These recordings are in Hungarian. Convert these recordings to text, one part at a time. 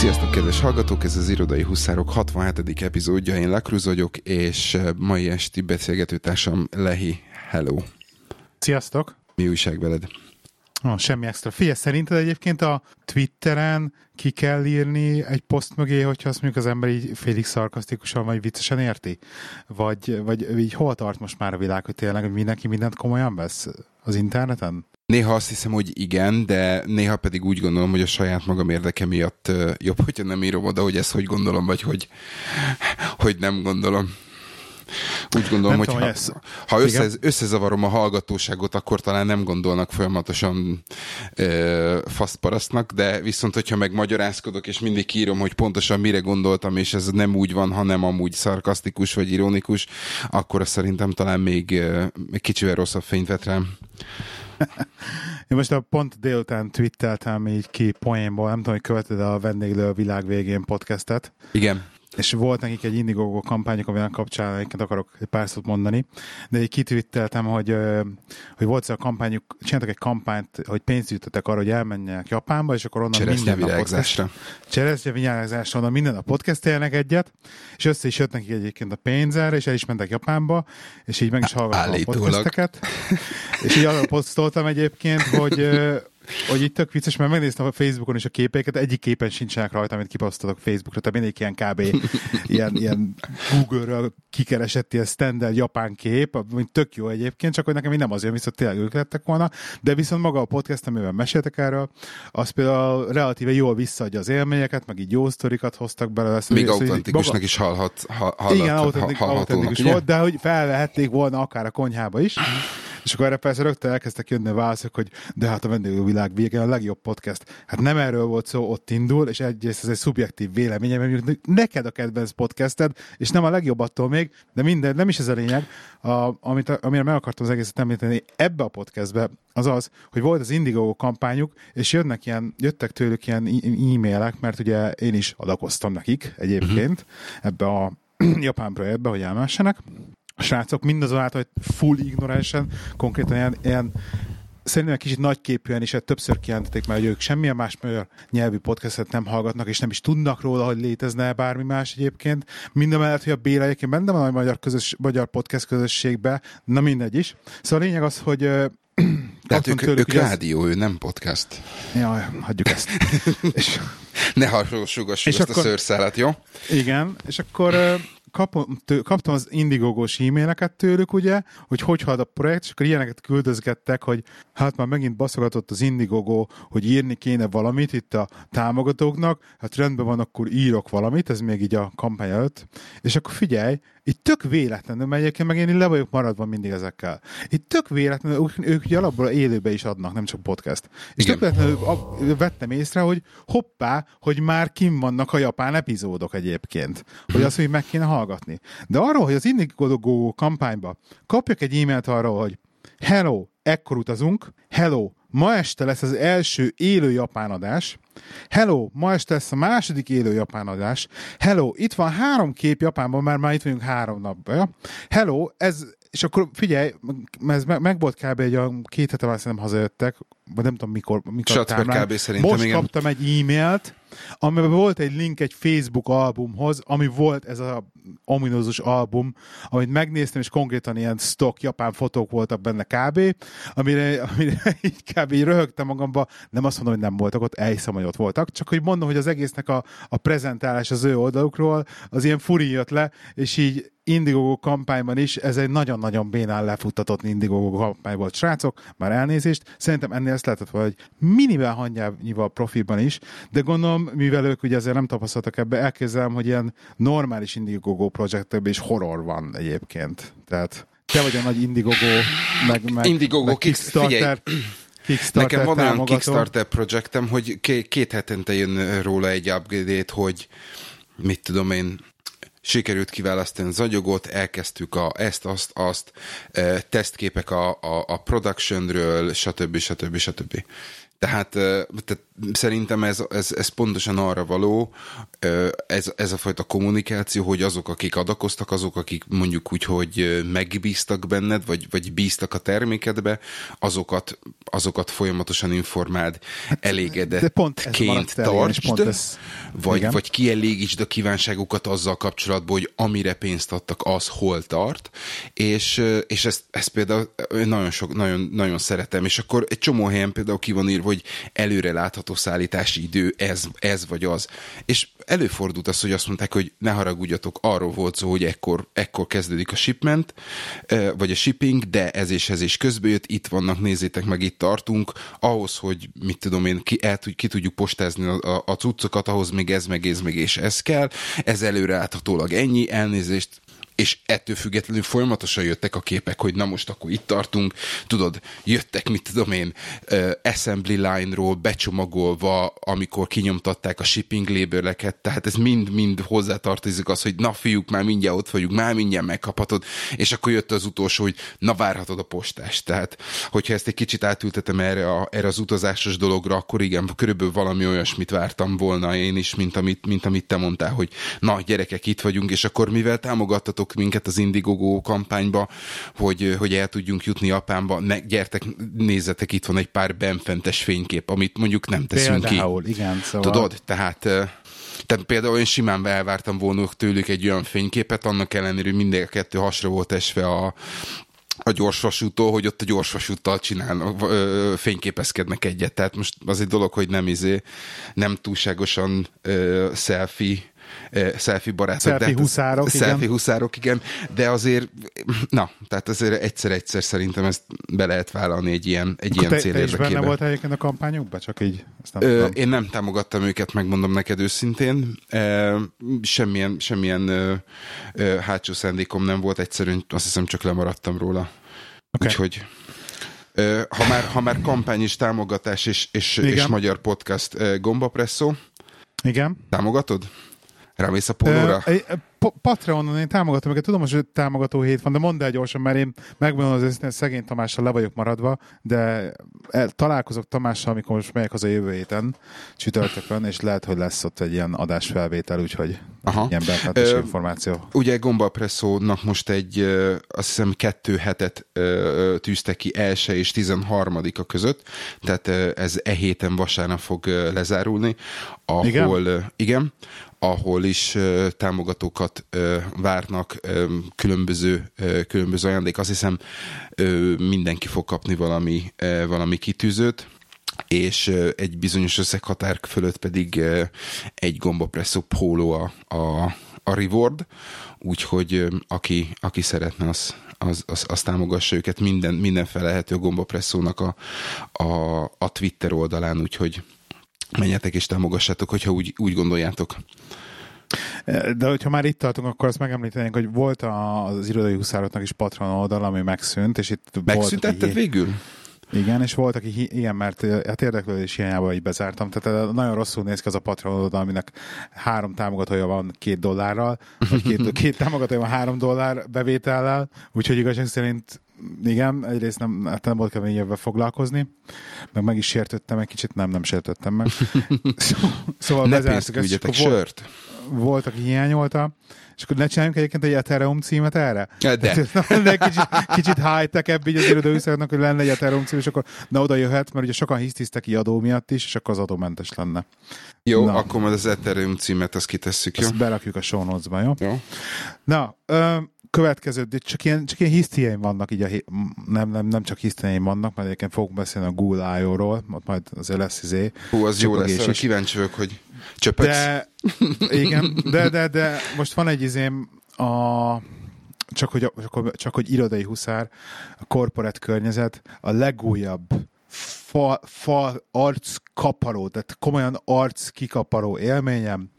Sziasztok, kedves hallgatók! Ez az Irodai Huszárok 67. epizódja. Én Lakruz vagyok, és mai esti beszélgetőtársam Lehi. Hello! Sziasztok! Mi újság veled? Oh, semmi extra. Figyelj, szerinted egyébként a Twitteren ki kell írni egy poszt mögé, hogyha azt mondjuk az ember így félig szarkasztikusan vagy viccesen érti? Vagy, vagy így hol tart most már a világ, hogy tényleg hogy mindenki mindent komolyan vesz az interneten? Néha azt hiszem, hogy igen, de néha pedig úgy gondolom, hogy a saját magam érdeke miatt jobb, hogyha nem írom oda, hogy ezt hogy gondolom, vagy hogy, hogy nem gondolom. Úgy gondolom, nem hogy tudom, ha, ez... ha össze, összezavarom a hallgatóságot, akkor talán nem gondolnak folyamatosan ö, faszparasztnak, de viszont, hogyha meg magyarázkodok, és mindig írom, hogy pontosan mire gondoltam, és ez nem úgy van, hanem amúgy szarkasztikus vagy ironikus, akkor azt szerintem talán még, ö, kicsivel rosszabb fényt vet rám. Én most a pont délután twitteltem így ki poénból, nem tudom, hogy követed a Vendéglő a világ végén podcastet. Igen és volt nekik egy Indiegogo kampányok, amivel kapcsán egyébként akarok egy pár szót mondani, de egy kitwitteltem, hogy, hogy volt a kampányuk, csináltak egy kampányt, hogy pénzt jutottak arra, hogy elmenjenek Japánba, és akkor onnan minden a podcast. Cseresznye virágzásra, onnan minden a podcastelnek egyet, és össze is jött nekik egyébként a pénzzel, és el is mentek Japánba, és így meg is hallgattam a podcasteket. és így arra posztoltam egyébként, hogy hogy itt tök vicces, mert megnéztem a Facebookon is a képeket, egyik képen sincsenek rajta, amit kiposztolok Facebookra, tehát mindig ilyen kb. ilyen, ilyen Google-ről kikeresett ilyen standard japán kép, ami tök jó egyébként, csak hogy nekem nem azért viszont tényleg ők lettek volna, de viszont maga a podcast, amiben meséltek erről, az például relatíve jól visszaadja az élményeket, meg így jó sztorikat hoztak bele. Még autentikusnak maga... is hallhat, hallhat, Igen, autentik, autentikus volt, de hogy felvehették volna akár a konyhába is. És akkor erre persze rögtön elkezdtek jönni a válaszok, hogy de hát a vendégvilág vége a legjobb podcast. Hát nem erről volt szó, ott indul, és egyrészt ez egy szubjektív véleménye, mert neked a kedvenc podcasted, és nem a legjobb attól még, de minden, nem is ez a lényeg, a, amit, amire meg akartam az egészet említeni ebbe a podcastbe, az az, hogy volt az Indigo kampányuk, és jönnek ilyen, jöttek tőlük ilyen e-mailek, mert ugye én is adakoztam nekik egyébként uh-huh. ebbe a japán projektbe, hogy elmessenek, a srácok mindazonáltal, hogy full ignoransen, konkrétan ilyen, ilyen szerintem egy kicsit nagyképűen is, többször kijelentették már, hogy ők semmilyen más magyar nyelvű podcastet nem hallgatnak, és nem is tudnak róla, hogy létezne bármi más egyébként. Mindemellett, hogy a Béla egyébként benne van a magyar, közös, magyar podcast közösségbe, na mindegy is. Szóval a lényeg az, hogy tehát ők, tőlük, ők rádió, az... ő nem podcast. Jaj, hagyjuk ezt. és... Ne hasonlósugassuk ezt akkor... a szőrszálat, jó? Igen, és akkor kapom, tő, kaptam az Indiegogo-s e-maileket tőlük, ugye, hogy hogy halad a projekt, és akkor ilyeneket küldözgettek, hogy hát már megint baszogatott az Indiegogo, hogy írni kéne valamit itt a támogatóknak, hát rendben van, akkor írok valamit, ez még így a kampány előtt, és akkor figyelj, itt tök véletlenül, mert egyébként meg én le vagyok maradva mindig ezekkel. Itt tök véletlenül, ők, ők ugye alapból élőbe is adnak, nem csak podcast. És Igen. tök véletlenül vettem észre, hogy hoppá, hogy már kim vannak a japán epizódok egyébként. Hogy azt, hogy meg kéne hallgatni. De arról, hogy az Indiegogo kampányba kapjak egy e-mailt arról, hogy hello, ekkor utazunk, hello, ma este lesz az első élő japán adás, Hello, ma este lesz a második élő japán adás. Hello, itt van három kép Japánban, mert már itt vagyunk három napban. Hello, ez, és akkor figyelj, ez meg, meg volt kb. egy a két hete már szerintem hazajöttek, vagy nem tudom mikor, mikor kb. szerintem, Most igen. kaptam egy e-mailt, amiben volt egy link egy Facebook albumhoz, ami volt ez a ominózus album, amit megnéztem, és konkrétan ilyen stock japán fotók voltak benne kb., amire, amire így kb. így röhögtem magamba, nem azt mondom, hogy nem voltak ott, elhiszem, hogy ott voltak, csak hogy mondom, hogy az egésznek a, a prezentálás az ő oldalukról, az ilyen furi jött le, és így Indiegogo kampányban is, ez egy nagyon-nagyon bénán lefuttatott Indiegogo kampány volt, srácok, már elnézést, szerintem ennél ezt lehetett volna, hogy minimál hangyával profiban is, de gondolom, mivel ők ugye azért nem tapasztaltak ebbe, elképzelem, hogy ilyen normális Indiegogo projektben is horror van egyébként. Tehát te vagy a nagy Indiegogo, meg, meg, Indiegogo meg Kickstarter. Kickstarter Nekem van olyan Kickstarter projektem, hogy két hetente jön róla egy upgrade hogy mit tudom én, sikerült kiválasztani az agyogot, elkezdtük a ezt, azt, azt, tesztképek a, a, a productionről, stb. stb. stb. Tehát, tehát szerintem ez, ez, ez pontosan arra való, ez, ez a fajta kommunikáció, hogy azok, akik adakoztak, azok, akik mondjuk úgy, hogy megbíztak benned, vagy, vagy bíztak a termékedbe, azokat, azokat folyamatosan informáld, hát, elégedettként tartsd, pont ez, vagy, vagy kielégítsd a kívánságukat azzal kapcsolatban, hogy amire pénzt adtak, az hol tart, és, és ezt, ezt például nagyon, sok, nagyon, nagyon szeretem, és akkor egy csomó helyen például ki van írva, hogy előre látható szállítási idő, ez, ez vagy az. És előfordult az, hogy azt mondták, hogy ne haragudjatok, arról volt szó, hogy ekkor, ekkor kezdődik a shipment, vagy a shipping, de ez és ez is közbe jött, itt vannak, nézzétek meg, itt tartunk, ahhoz, hogy mit tudom én, ki, el, ki tudjuk postázni a, a cuccokat, ahhoz még ez, meg ez, meg és ez kell, ez előre láthatólag ennyi, elnézést, és ettől függetlenül folyamatosan jöttek a képek, hogy na most akkor itt tartunk, tudod, jöttek, mit tudom én, uh, assembly line-ról becsomagolva, amikor kinyomtatták a shipping labeleket, tehát ez mind-mind hozzátartozik az, hogy na fiúk, már mindjárt ott vagyunk, már mindjárt megkaphatod, és akkor jött az utolsó, hogy na várhatod a postást. Tehát, hogyha ezt egy kicsit átültetem erre, a, erre az utazásos dologra, akkor igen, körülbelül valami olyasmit vártam volna én is, mint amit, mint amit te mondtál, hogy na gyerekek, itt vagyunk, és akkor mivel támogattatok bevontok minket az Indiegogo kampányba, hogy, hogy el tudjunk jutni Japánba. Ne, gyertek, nézzetek, itt van egy pár benfentes fénykép, amit mondjuk nem teszünk Például, ki. igen, szóval... Tudod? Tehát tehát például én simán elvártam volna tőlük egy olyan fényképet, annak ellenére, hogy minden kettő hasra volt esve a, a gyorsvasútól, hogy ott a gyorsvasúttal csinálnak, ö, fényképezkednek egyet. Tehát most az egy dolog, hogy nem izé, nem túlságosan ö, selfie selfie barátok. Selfie de, huszárok, selfie igen. huszárok, igen. De azért, na, tehát azért egyszer-egyszer szerintem ezt be lehet vállalni egy ilyen, egy Akkor ilyen cél te, is benne volt egyébként a kampányukban? Csak így? nem Ö, én nem támogattam őket, megmondom neked őszintén. E, semmilyen, semmilyen ö, ö, hátsó szándékom nem volt, egyszerűen azt hiszem csak lemaradtam róla. Okay. Úgyhogy ha már, ha már kampány és támogatás és, és, és magyar podcast gombapresszó. Igen. Támogatod? Rámész a pólóra? Patreonon én támogatom őket, tudom, hogy támogató hét van, de mondd el gyorsan, mert én megmondom az őszintén, szegény Tamással le vagyok maradva, de el, találkozok Tamással, amikor most megyek az a jövő héten, csütörtökön, és lehet, hogy lesz ott egy ilyen adásfelvétel, úgyhogy Aha. ilyen belfátos információ. Ugye Gombapresszónak most egy, azt hiszem kettő hetet tűzte ki első és 13 a között, tehát ez e héten vasárnap fog lezárulni, ahol igen, igen ahol is támogatókat várnak különböző, különböző ajándék. Azt hiszem mindenki fog kapni valami, valami kitűzőt, és egy bizonyos összeghatár fölött pedig egy gombapresszó póló a, a, a reward, úgyhogy aki, aki szeretne, az, az, az, az támogassa őket minden, minden lehető gombapresszónak a, a, a Twitter oldalán, úgyhogy menjetek és támogassátok, hogyha úgy, úgy gondoljátok. De hogyha már itt tartunk, akkor azt megemlítenénk, hogy volt az irodai huszároknak is patron oldal, ami megszűnt, és itt Megszüntetted volt, végül? Igen, és volt, aki igen, mert hát érdeklődés hiányában így bezártam. Tehát nagyon rosszul néz ki az a Patreon aminek három támogatója van két dollárral, vagy két, két támogatója van három dollár bevétellel, úgyhogy igazság szerint igen, egyrészt nem, hát nem volt keményebben foglalkozni, meg meg is sértöttem egy kicsit, nem, nem sértöttem meg. szóval ne bezártuk ezt, és sört. Volt, volt, aki hiányolta, és akkor ne csináljunk egyébként egy Ethereum címet erre? De. de kicsit, kicsit high-tech ebbi az irodőszernek, hogy lenne egy Ethereum cím, és akkor na oda jöhet, mert ugye sokan hisztisztek ki adó miatt is, és akkor az adómentes lenne. Jó, na. akkor majd az Ethereum címet azt kitesszük, jó? Ezt berakjuk a show jó? Jó. Na, ö, következő, de csak ilyen, csak ilyen hisztiaim vannak, így a, nem, nem, nem csak hisztiaim vannak, mert egyébként fogunk beszélni a Google I.O.-ról, ott majd azért lesz izé. Hú, az jó lesz, arra kíváncsi vagyok, hogy csöpegsz. De, igen, de, de, de most van egy izém a csak hogy, csak, csak hogy irodai huszár, a korporát környezet, a legújabb fa, fa arc kaparó, tehát komolyan arc kikaparó élményem,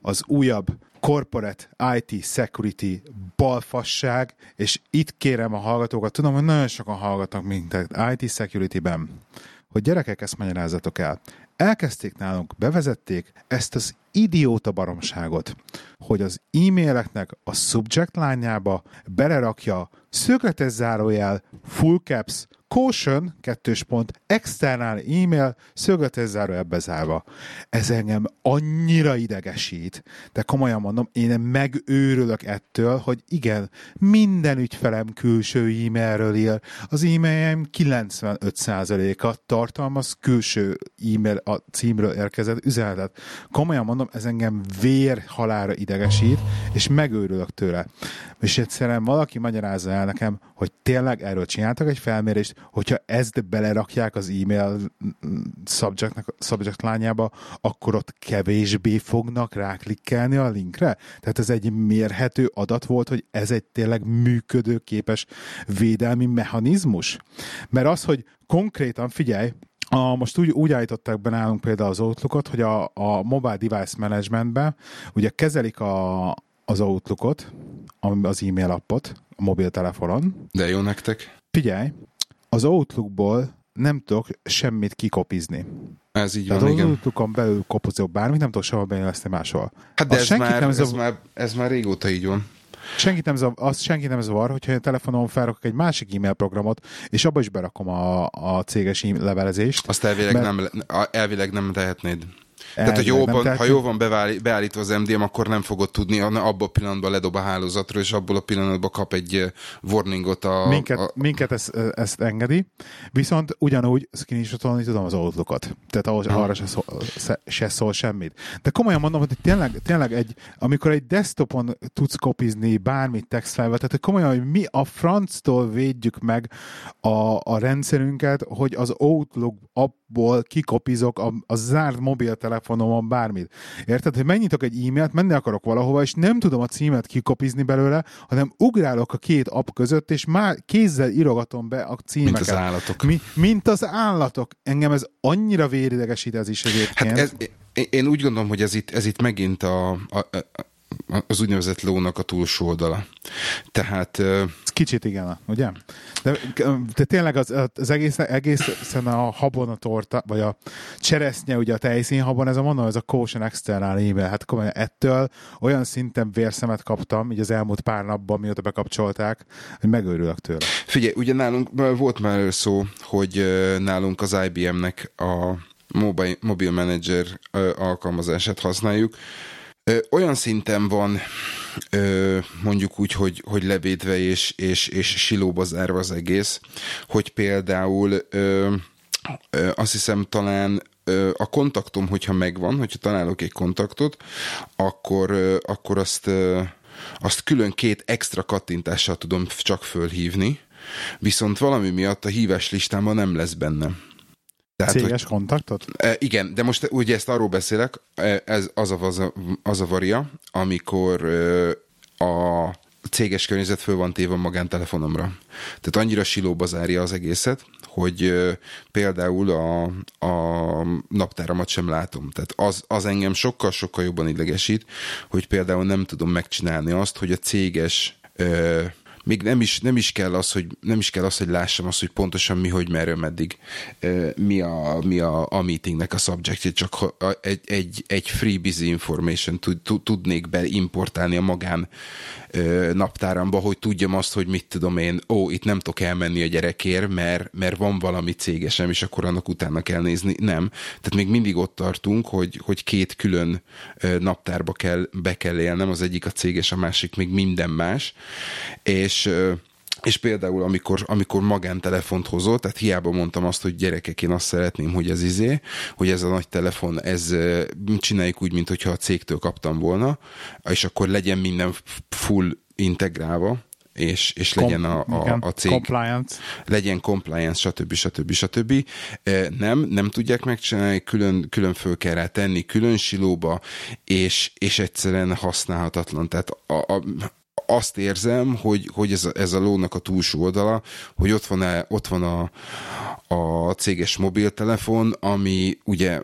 az újabb corporate IT security balfasság, és itt kérem a hallgatókat, tudom, hogy nagyon sokan hallgatnak minket IT security-ben. hogy gyerekek, ezt magyarázzatok el. Elkezdték nálunk, bevezették ezt az idióta baromságot, hogy az e-maileknek a subject lányába belerakja szögletes zárójel, full caps, caution, kettős pont, external e-mail, szögletes zárójel bezárva. Ez engem annyira idegesít, de komolyan mondom, én megőrülök ettől, hogy igen, minden ügyfelem külső e-mailről ír. Az e-mailjem 95%-a tartalmaz külső e-mail a címről érkezett üzenetet. Komolyan mondom, ez engem vér halára idegesít, és megőrülök tőle. És egyszerűen valaki magyarázza el nekem, hogy tényleg erről csináltak egy felmérést, hogyha ezt belerakják az e-mail subject, subject lányába, akkor ott kevésbé fognak ráklikkelni a linkre? Tehát ez egy mérhető adat volt, hogy ez egy tényleg működőképes védelmi mechanizmus? Mert az, hogy konkrétan, figyelj, a, most úgy, úgy állították be nálunk például az Outlookot, hogy a, a mobile device managementben ugye kezelik a, az Outlookot, az e-mail appot a mobiltelefonon. De jó nektek. Figyelj, az Outlookból nem tudok semmit kikopizni. Ez így Tehát van, az igen. Outlookon belül kopozok bármit, nem tudok sehol beilleszteni máshol. Hát de Az ez már, nem ez, zav- már, ez már régóta így van. Senkit nem zav, az senki nem zavar, hogyha a telefonon felrakok egy másik e-mail programot, és abba is berakom a, a céges e- levelezést. Azt elvileg, Mert- nem, le- elvileg nem tehetnéd. Tehát, hogy Elvileg jó nem van, ha tehetnéd. jó van beállítva az MDM, akkor nem fogod tudni, abban a pillanatban ledob a hálózatról, és abból a pillanatban kap egy warningot a... minket, a minket ezt, ezt engedi, viszont ugyanúgy screenshotolni tudom az Outlookot. Tehát ahhoz, Aha. arra se szól, se, se szól semmit. De komolyan mondom, hogy tényleg, tényleg egy, amikor egy desktopon tudsz kopizni bármit textfájlba, tehát komolyan, hogy mi a franctól védjük meg a, a rendszerünket, hogy az Outlook appból kikopizok a, a zárt mobiltelefonomon bármit. Érted, hogy megnyitok egy e-mailt, menni akarok valahova, és nem tudom a címet kikopizni belőle, hanem ugrálok a két app között, és már kézzel írogatom be a címeket. mint az állatok. Mi, mint az állatok. Engem ez annyira véridegesít ez is egyébként. Hát ez, én- én úgy gondolom, hogy ez itt, ez itt megint a, a, a, az úgynevezett lónak a túlsó oldala. Tehát Kicsit igen, ugye? De, de tényleg az, az egész, egészen a habon a torta, vagy a cseresznye, ugye a tejszínhabon, ez a mondom, ez a Caution External e-mail. Hát komolyan ettől olyan szinten vérszemet kaptam, így az elmúlt pár napban, mióta bekapcsolták, hogy megőrülök tőle. Figyelj, ugye nálunk volt már szó, hogy nálunk az IBM-nek a mobile, mobil manager alkalmazását használjuk. Ö, Olyan szinten van ö, mondjuk úgy, hogy, hogy levédve és, és, és silóba zárva az egész, hogy például ö, ö, azt hiszem talán a kontaktom, hogyha megvan, hogyha találok egy kontaktot, akkor, akkor azt, azt külön két extra kattintással tudom csak fölhívni, viszont valami miatt a hívás listámban nem lesz benne. Tehát, hogy- Céges kontaktot? E, igen, de most ugye ezt arról beszélek, e, ez az a, az a, az a varia, amikor ö, a céges környezet föl van téve a magántelefonomra. Tehát annyira silóba zárja az egészet, hogy például a, a naptáramat sem látom. Tehát az, az engem sokkal-sokkal jobban idegesít, hogy például nem tudom megcsinálni azt, hogy a céges még nem is, nem is kell az, hogy nem is kell az, hogy lássam azt, hogy pontosan mi, hogy merről, meddig mi a, mi a, a meetingnek a subjectje, csak egy, egy, egy free busy information tud, tud, tudnék beimportálni a magán naptáramba, hogy tudjam azt, hogy mit tudom én, ó, itt nem tudok elmenni a gyerekért, mert, mert van valami cégesem, és akkor annak utána kell nézni. Nem. Tehát még mindig ott tartunk, hogy, hogy két külön naptárba kell, be kell élnem, az egyik a céges, a másik még minden más, és és például, amikor, amikor magántelefont hozol, tehát hiába mondtam azt, hogy gyerekek, én azt szeretném, hogy ez izé, hogy ez a nagy telefon, ez csináljuk úgy, mint hogyha a cégtől kaptam volna, és akkor legyen minden full integrálva, és, és legyen a, a, igen, a cég Compliance. legyen compliance, stb. stb. stb. Nem, nem tudják megcsinálni, külön, külön föl kell rá tenni, külön silóba, és, és egyszerűen használhatatlan. Tehát a, a, azt érzem, hogy, hogy ez, a, ez a lónak a túlsó oldala, hogy ott van, -e, ott van a, a céges mobiltelefon, ami ugye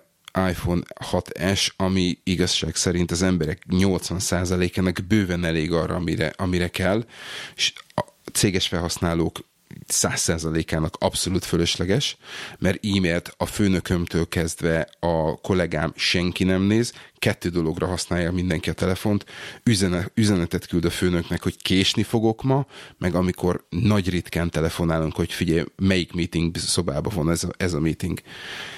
iPhone 6S, ami igazság szerint az emberek 80%-ának bőven elég arra, amire, amire kell, és a céges felhasználók száz százalékának abszolút fölösleges, mert e-mailt a főnökömtől kezdve a kollégám senki nem néz, kettő dologra használja mindenki a telefont, üzenetet küld a főnöknek, hogy késni fogok ma, meg amikor nagy ritkán telefonálunk, hogy figyelj, melyik meeting szobába van ez a, ez a meeting.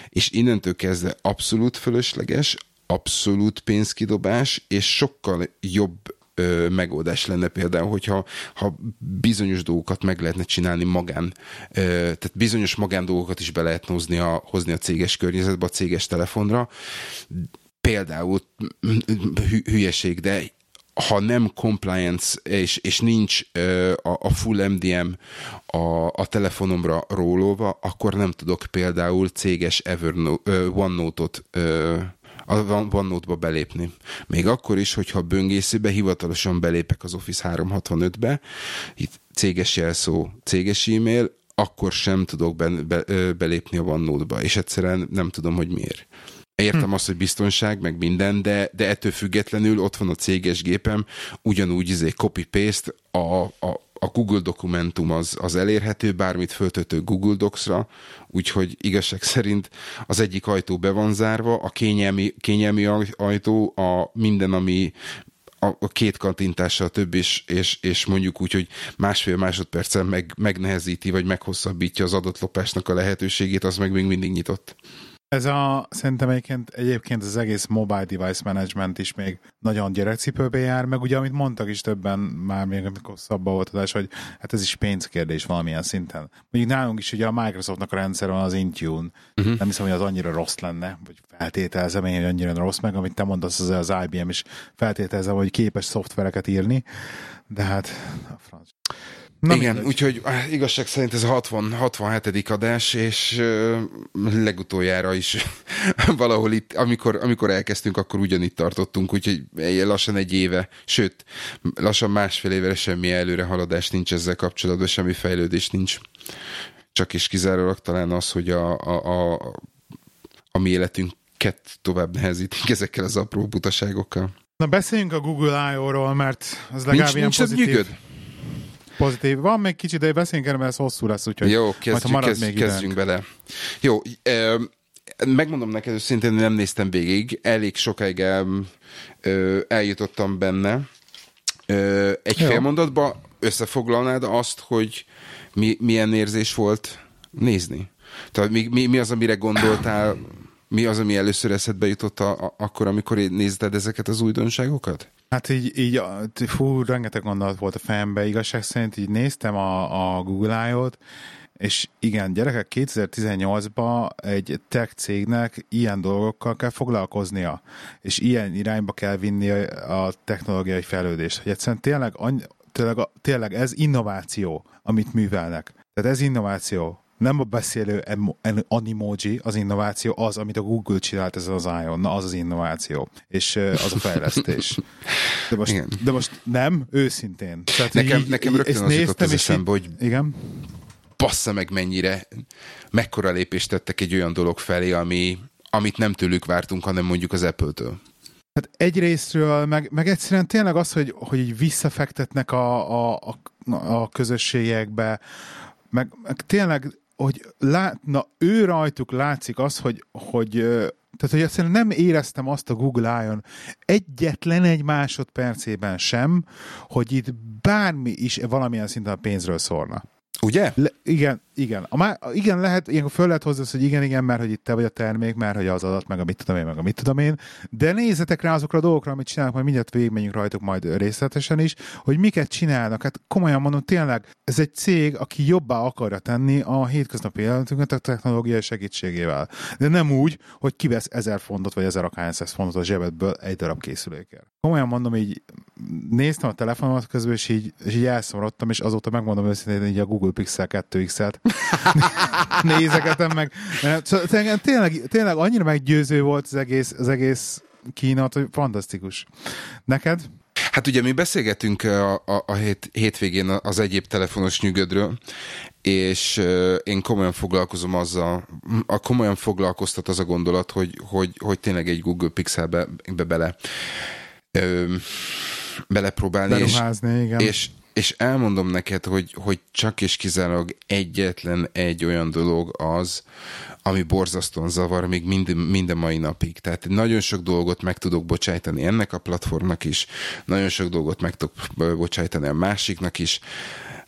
És innentől kezdve abszolút fölösleges, abszolút pénzkidobás, és sokkal jobb ö, megoldás lenne például, hogyha ha bizonyos dolgokat meg lehetne csinálni magán, ö, tehát bizonyos magán dolgokat is be lehetne hozni a, hozni a céges környezetbe, a céges telefonra. Például hülyeség, de ha nem compliance, és, és nincs ö, a, a full MDM a, a telefonomra rólóva, akkor nem tudok például céges Evernote, OneNote-ot a OneNote-ba belépni. Még akkor is, hogyha böngészőbe hivatalosan belépek az Office 365-be, itt céges jelszó, céges e-mail, akkor sem tudok be, be, belépni a OneNote-ba, és egyszerűen nem tudom, hogy miért. Értem hm. azt, hogy biztonság, meg minden, de, de ettől függetlenül ott van a céges gépem, ugyanúgy izé copy-paste, a, a, a Google dokumentum az, az elérhető, bármit föltötő Google Docs-ra, úgyhogy igazság szerint az egyik ajtó be van zárva, a kényelmi, kényelmi ajtó, a minden, ami a, két kattintással több, és, és, és mondjuk úgy, hogy másfél másodpercen meg, megnehezíti, vagy meghosszabbítja az adott lopásnak a lehetőségét, az meg még mindig nyitott. Ez a, szerintem egyébként, egyébként az egész mobile device management is még nagyon gyerekcipőbe jár, meg ugye, amit mondtak is többen már még, amikor szabba volt adás, hogy hát ez is pénzkérdés valamilyen szinten. Mondjuk nálunk is ugye a Microsoftnak a rendszer van az Intune, uh-huh. nem hiszem, hogy az annyira rossz lenne, vagy feltételezem én, hogy annyira rossz, meg amit te mondasz, az, az IBM is feltételezem, hogy képes szoftvereket írni, de hát a franc. Na Igen, mindegy. úgyhogy igazság szerint ez a 60, 67. adás, és uh, legutoljára is valahol itt, amikor, amikor elkezdtünk, akkor ugyanitt tartottunk, úgyhogy lassan egy éve, sőt, lassan másfél évre semmi előrehaladás nincs ezzel kapcsolatban, semmi fejlődés nincs. Csak is kizárólag talán az, hogy a, a, a, a mi életünket tovább nehezítik ezekkel az apró butaságokkal. Na beszéljünk a Google I.O.-ról, mert az legalább nincs, ilyen nincs pozitív. Nyűgöd? Pozitív. Van még kicsit, de beszéljünk erről, mert ez hosszú lesz, úgyhogy Jó, kezdjük, majd, kezd, még kezdjünk bele. Jó, e, megmondom neked, szintén nem néztem végig, elég sokáig el, eljutottam benne. Egy Jó. fél mondatba összefoglalnád azt, hogy mi, milyen érzés volt nézni? Tehát mi, mi, mi az, amire gondoltál, mi az, ami először eszedbe jutott a, a, akkor, amikor nézted ezeket az újdonságokat? Hát így, így fú, rengeteg gondolat volt a fejembe, igazság szerint így néztem a, a Google I.O.-t, és igen, gyerekek, 2018-ban egy tech cégnek ilyen dolgokkal kell foglalkoznia, és ilyen irányba kell vinni a technológiai fejlődést, hogy egyszerűen tényleg, tényleg, tényleg ez innováció, amit művelnek. Tehát ez innováció nem a beszélő animoji az innováció, az, amit a Google csinált ezen az iON, na az az innováció, és az a fejlesztés. De most, de most nem, őszintén. Tehát nekem, így, nekem rögtön az jutott az eszembe, hogy igen? bassza meg mennyire, mekkora lépést tettek egy olyan dolog felé, ami, amit nem tőlük vártunk, hanem mondjuk az Apple-től. Hát egyrésztről, meg, meg egyszerűen tényleg az, hogy, hogy így visszafektetnek a, a, a, a közösségekbe, meg, meg tényleg hogy látna, ő rajtuk látszik az, hogy, hogy tehát, hogy egyszerűen nem éreztem azt a Google Eye-on egyetlen egy másodpercében sem, hogy itt bármi is valamilyen szinten a pénzről szólna. Ugye? Le, igen, igen. A má, igen, lehet, ilyenkor föl lehet hozni hogy igen, igen, mert hogy itt te vagy a termék, mert hogy az adat, meg a mit tudom én, meg a mit tudom én, de nézzetek rá azokra a dolgokra, amit csinálnak, majd mindjárt végigmenjünk rajtuk majd részletesen is, hogy miket csinálnak. Hát komolyan mondom, tényleg ez egy cég, aki jobbá akarja tenni a hétköznapi életünket a technológiai segítségével. De nem úgy, hogy kivesz ezer fontot, vagy ezer akárhány fontot a zsebedből egy darab készülékért. Komolyan mondom, így néztem a telefonomat közben, és így, és így elszomorodtam, és azóta megmondom őszintén, hogy a Google Pixel 2X-et nézegetem meg. Szóval tényleg, tényleg annyira meggyőző volt az egész, az egész kínat, hogy fantasztikus. Neked? Hát ugye mi beszélgetünk a, a, a hét, hétvégén az egyéb telefonos nyugodról, és én komolyan foglalkozom azzal, a komolyan foglalkoztat az a gondolat, hogy, hogy, hogy tényleg egy Google Pixelbe be bele ö, belepróbálni. És, igen. és és elmondom neked, hogy, hogy csak és kizárólag egyetlen egy olyan dolog az, ami borzasztóan zavar még mind, minden mai napig. Tehát nagyon sok dolgot meg tudok bocsájtani ennek a platformnak is, nagyon sok dolgot meg tudok bocsájtani a másiknak is,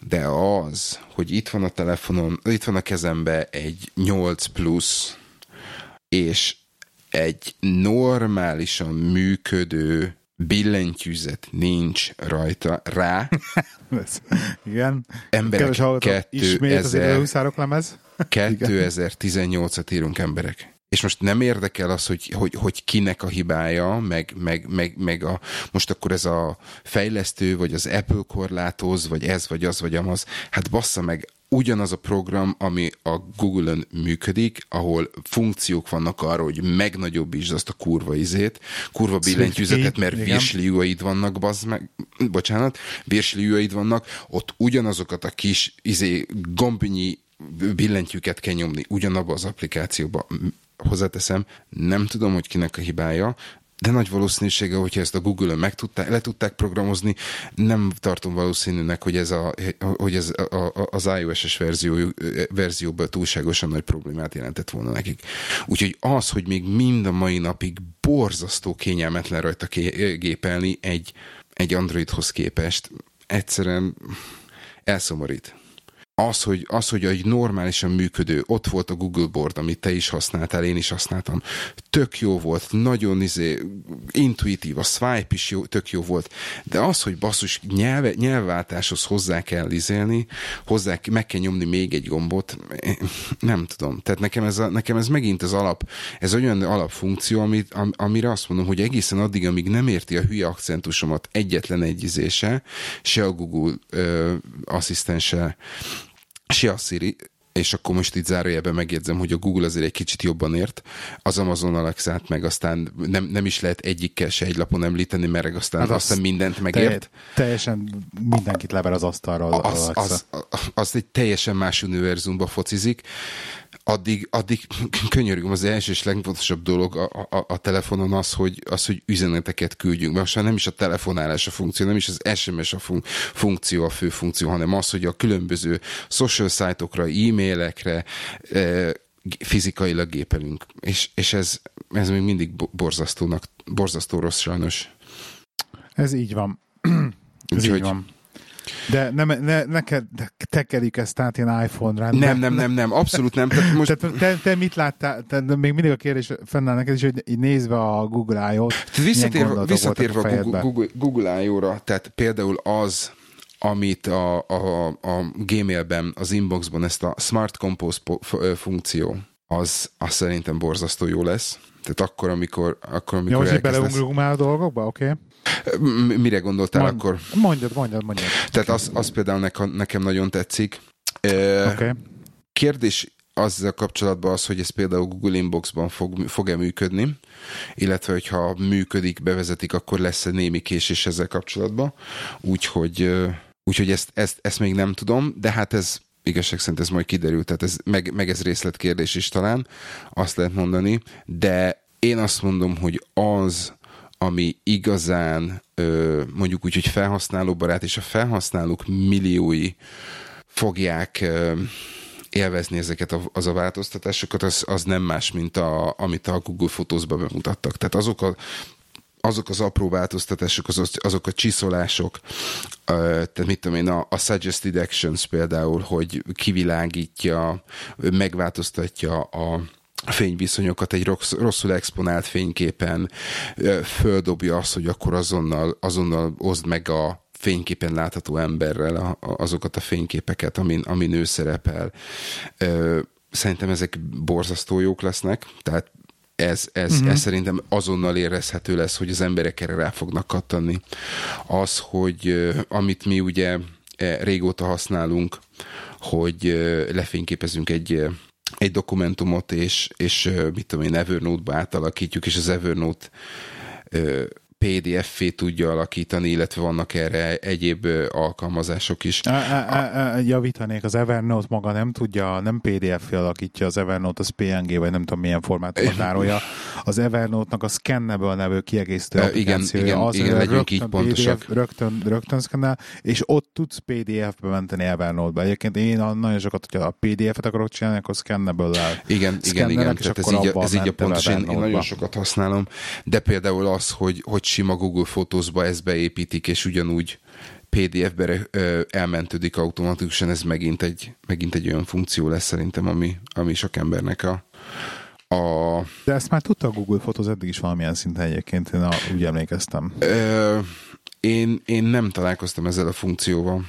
de az, hogy itt van a telefonon, itt van a kezembe egy 8 plusz, és egy normálisan működő billentyűzet nincs rajta rá. Igen. Emberek Ismét az lemez. 2018-at írunk emberek. És most nem érdekel az, hogy, hogy, hogy kinek a hibája, meg, meg, meg, meg a, most akkor ez a fejlesztő, vagy az Apple korlátoz, vagy ez, vagy az, vagy amaz. Hát bassza meg, ugyanaz a program, ami a Google-ön működik, ahol funkciók vannak arra, hogy megnagyobbítsd azt a kurva izét, kurva billentyűzetet, mert virsliúaid vannak, bazd meg, bocsánat, virsliúaid vannak, ott ugyanazokat a kis izé, gombnyi billentyűket kell nyomni ugyanabba az applikációba. Hozzáteszem, nem tudom, hogy kinek a hibája, de nagy valószínűsége, hogyha ezt a Google-ön meg tudták, le tudták programozni, nem tartom valószínűnek, hogy ez, a, hogy ez a, a, az iOS-es verzió, verzióban túlságosan nagy problémát jelentett volna nekik. Úgyhogy az, hogy még mind a mai napig borzasztó kényelmetlen rajta gépelni egy, egy Androidhoz képest, egyszerűen elszomorít az, hogy, az, hogy egy normálisan működő, ott volt a Google Board, amit te is használtál, én is használtam, tök jó volt, nagyon izé, intuitív, a swipe is jó, tök jó volt, de az, hogy basszus nyelve, nyelvváltáshoz hozzá kell izélni, hozzá, meg kell nyomni még egy gombot, nem tudom. Tehát nekem ez, a, nekem ez megint az alap, ez olyan alapfunkció, amit, am, amire azt mondom, hogy egészen addig, amíg nem érti a hülye akcentusomat egyetlen egy se a Google ö, asszisztense, se a Siri, és akkor most itt zárójelben megjegyzem, hogy a Google azért egy kicsit jobban ért, az Amazon Alexát meg aztán nem, nem is lehet egyikkel se egy lapon említeni, mert aztán, hát aztán mindent megért. Teljesen mindenkit lever az asztalra. Az, az, az, az, az egy teljesen más univerzumba focizik, addig, addig könyörgöm, az első és legfontosabb dolog a, a, a telefonon az hogy, az, hogy üzeneteket küldjünk. Mert most nem is a telefonálás a funkció, nem is az SMS a fun- funkció a fő funkció, hanem az, hogy a különböző social szájtokra, e-mailekre e, fizikailag gépelünk. És, és ez, ez még mindig borzasztónak, borzasztó rossz sajnos. Ez így van. ez Úgyhogy, így van. De nem, ne, neked tekerik ezt át ilyen iPhone-ra. Nem, nem, nem, nem, abszolút nem. Tehát most... Tehát te, te mit láttál? Te, még mindig a kérdés fennáll neked is, hogy így nézve a Google I.O.-t, visszatérve, visszatérve a, a Google, Google, Google I.O.-ra, tehát például az, amit a, a, a Gmailben, az inboxban ezt a Smart Compose funkció, az, az szerintem borzasztó jó lesz. Tehát akkor, amikor, akkor, amikor Jó, hogy beleugrunk már a dolgokba, oké? Okay. Mire gondoltál Mond, akkor? Mondjad, mondjad, mondjad. Tehát az, az például nekem, nekem nagyon tetszik. Okay. Kérdés azzal kapcsolatban az, hogy ez például Google Inboxban fog, fog-e működni, illetve hogyha működik, bevezetik, akkor lesz-e némi késés ezzel kapcsolatban. Úgyhogy, úgyhogy ezt, ezt, ezt még nem tudom, de hát ez igazság szerint ez majd kiderül, tehát ez, meg, meg ez részletkérdés is talán, azt lehet mondani, de én azt mondom, hogy az, ami igazán mondjuk úgy, hogy felhasználóbarát, és a felhasználók milliói fogják élvezni ezeket a, az a változtatásokat, az, az nem más, mint a, amit a Google Photos-ba bemutattak. Tehát azok a azok az apró változtatások, azok, azok a csiszolások, tehát mit tudom én, a, a suggested actions például, hogy kivilágítja, megváltoztatja a, fényviszonyokat egy rossz, rosszul exponált fényképen földobja azt, hogy akkor azonnal, azonnal oszd meg a fényképen látható emberrel a, a, azokat a fényképeket, amin, amin ő szerepel. Szerintem ezek borzasztó jók lesznek, tehát ez, ez, uh-huh. ez szerintem azonnal érezhető lesz, hogy az emberek erre rá fognak kattani. Az, hogy amit mi ugye e, régóta használunk, hogy lefényképezünk egy egy dokumentumot, és, és mit tudom én, Evernote-ba átalakítjuk, és az Evernote PDF-é tudja alakítani, illetve vannak erre egyéb alkalmazások is. A, a, a, javítanék, az Evernote maga nem tudja, nem PDF-é alakítja az Evernote, az PNG, vagy nem tudom milyen formátumot tárolja. Az Evernote-nak a Scannable nevű kiegészítő uh, igen, igen, az, igen, legyünk rögtön így pontosak. PDF, rögtön, rögtön szkennel, és ott tudsz PDF-be menteni Evernote-ba. Egyébként én nagyon sokat, hogyha a PDF-et akarok csinálni, akkor Scannable-lel. Igen, igen, igen, tehát ez így, a, ez így a pontos, én, én nagyon sokat használom, de például az, hogy, hogy sima Google Photos-ba ezt beépítik, és ugyanúgy PDF-be elmentődik automatikusan, ez megint egy, megint egy olyan funkció lesz szerintem, ami, ami sok embernek a, a... De ezt már tudta a Google Photos eddig is valamilyen szinten egyébként, én úgy emlékeztem. Ö, én, én nem találkoztam ezzel a funkcióval.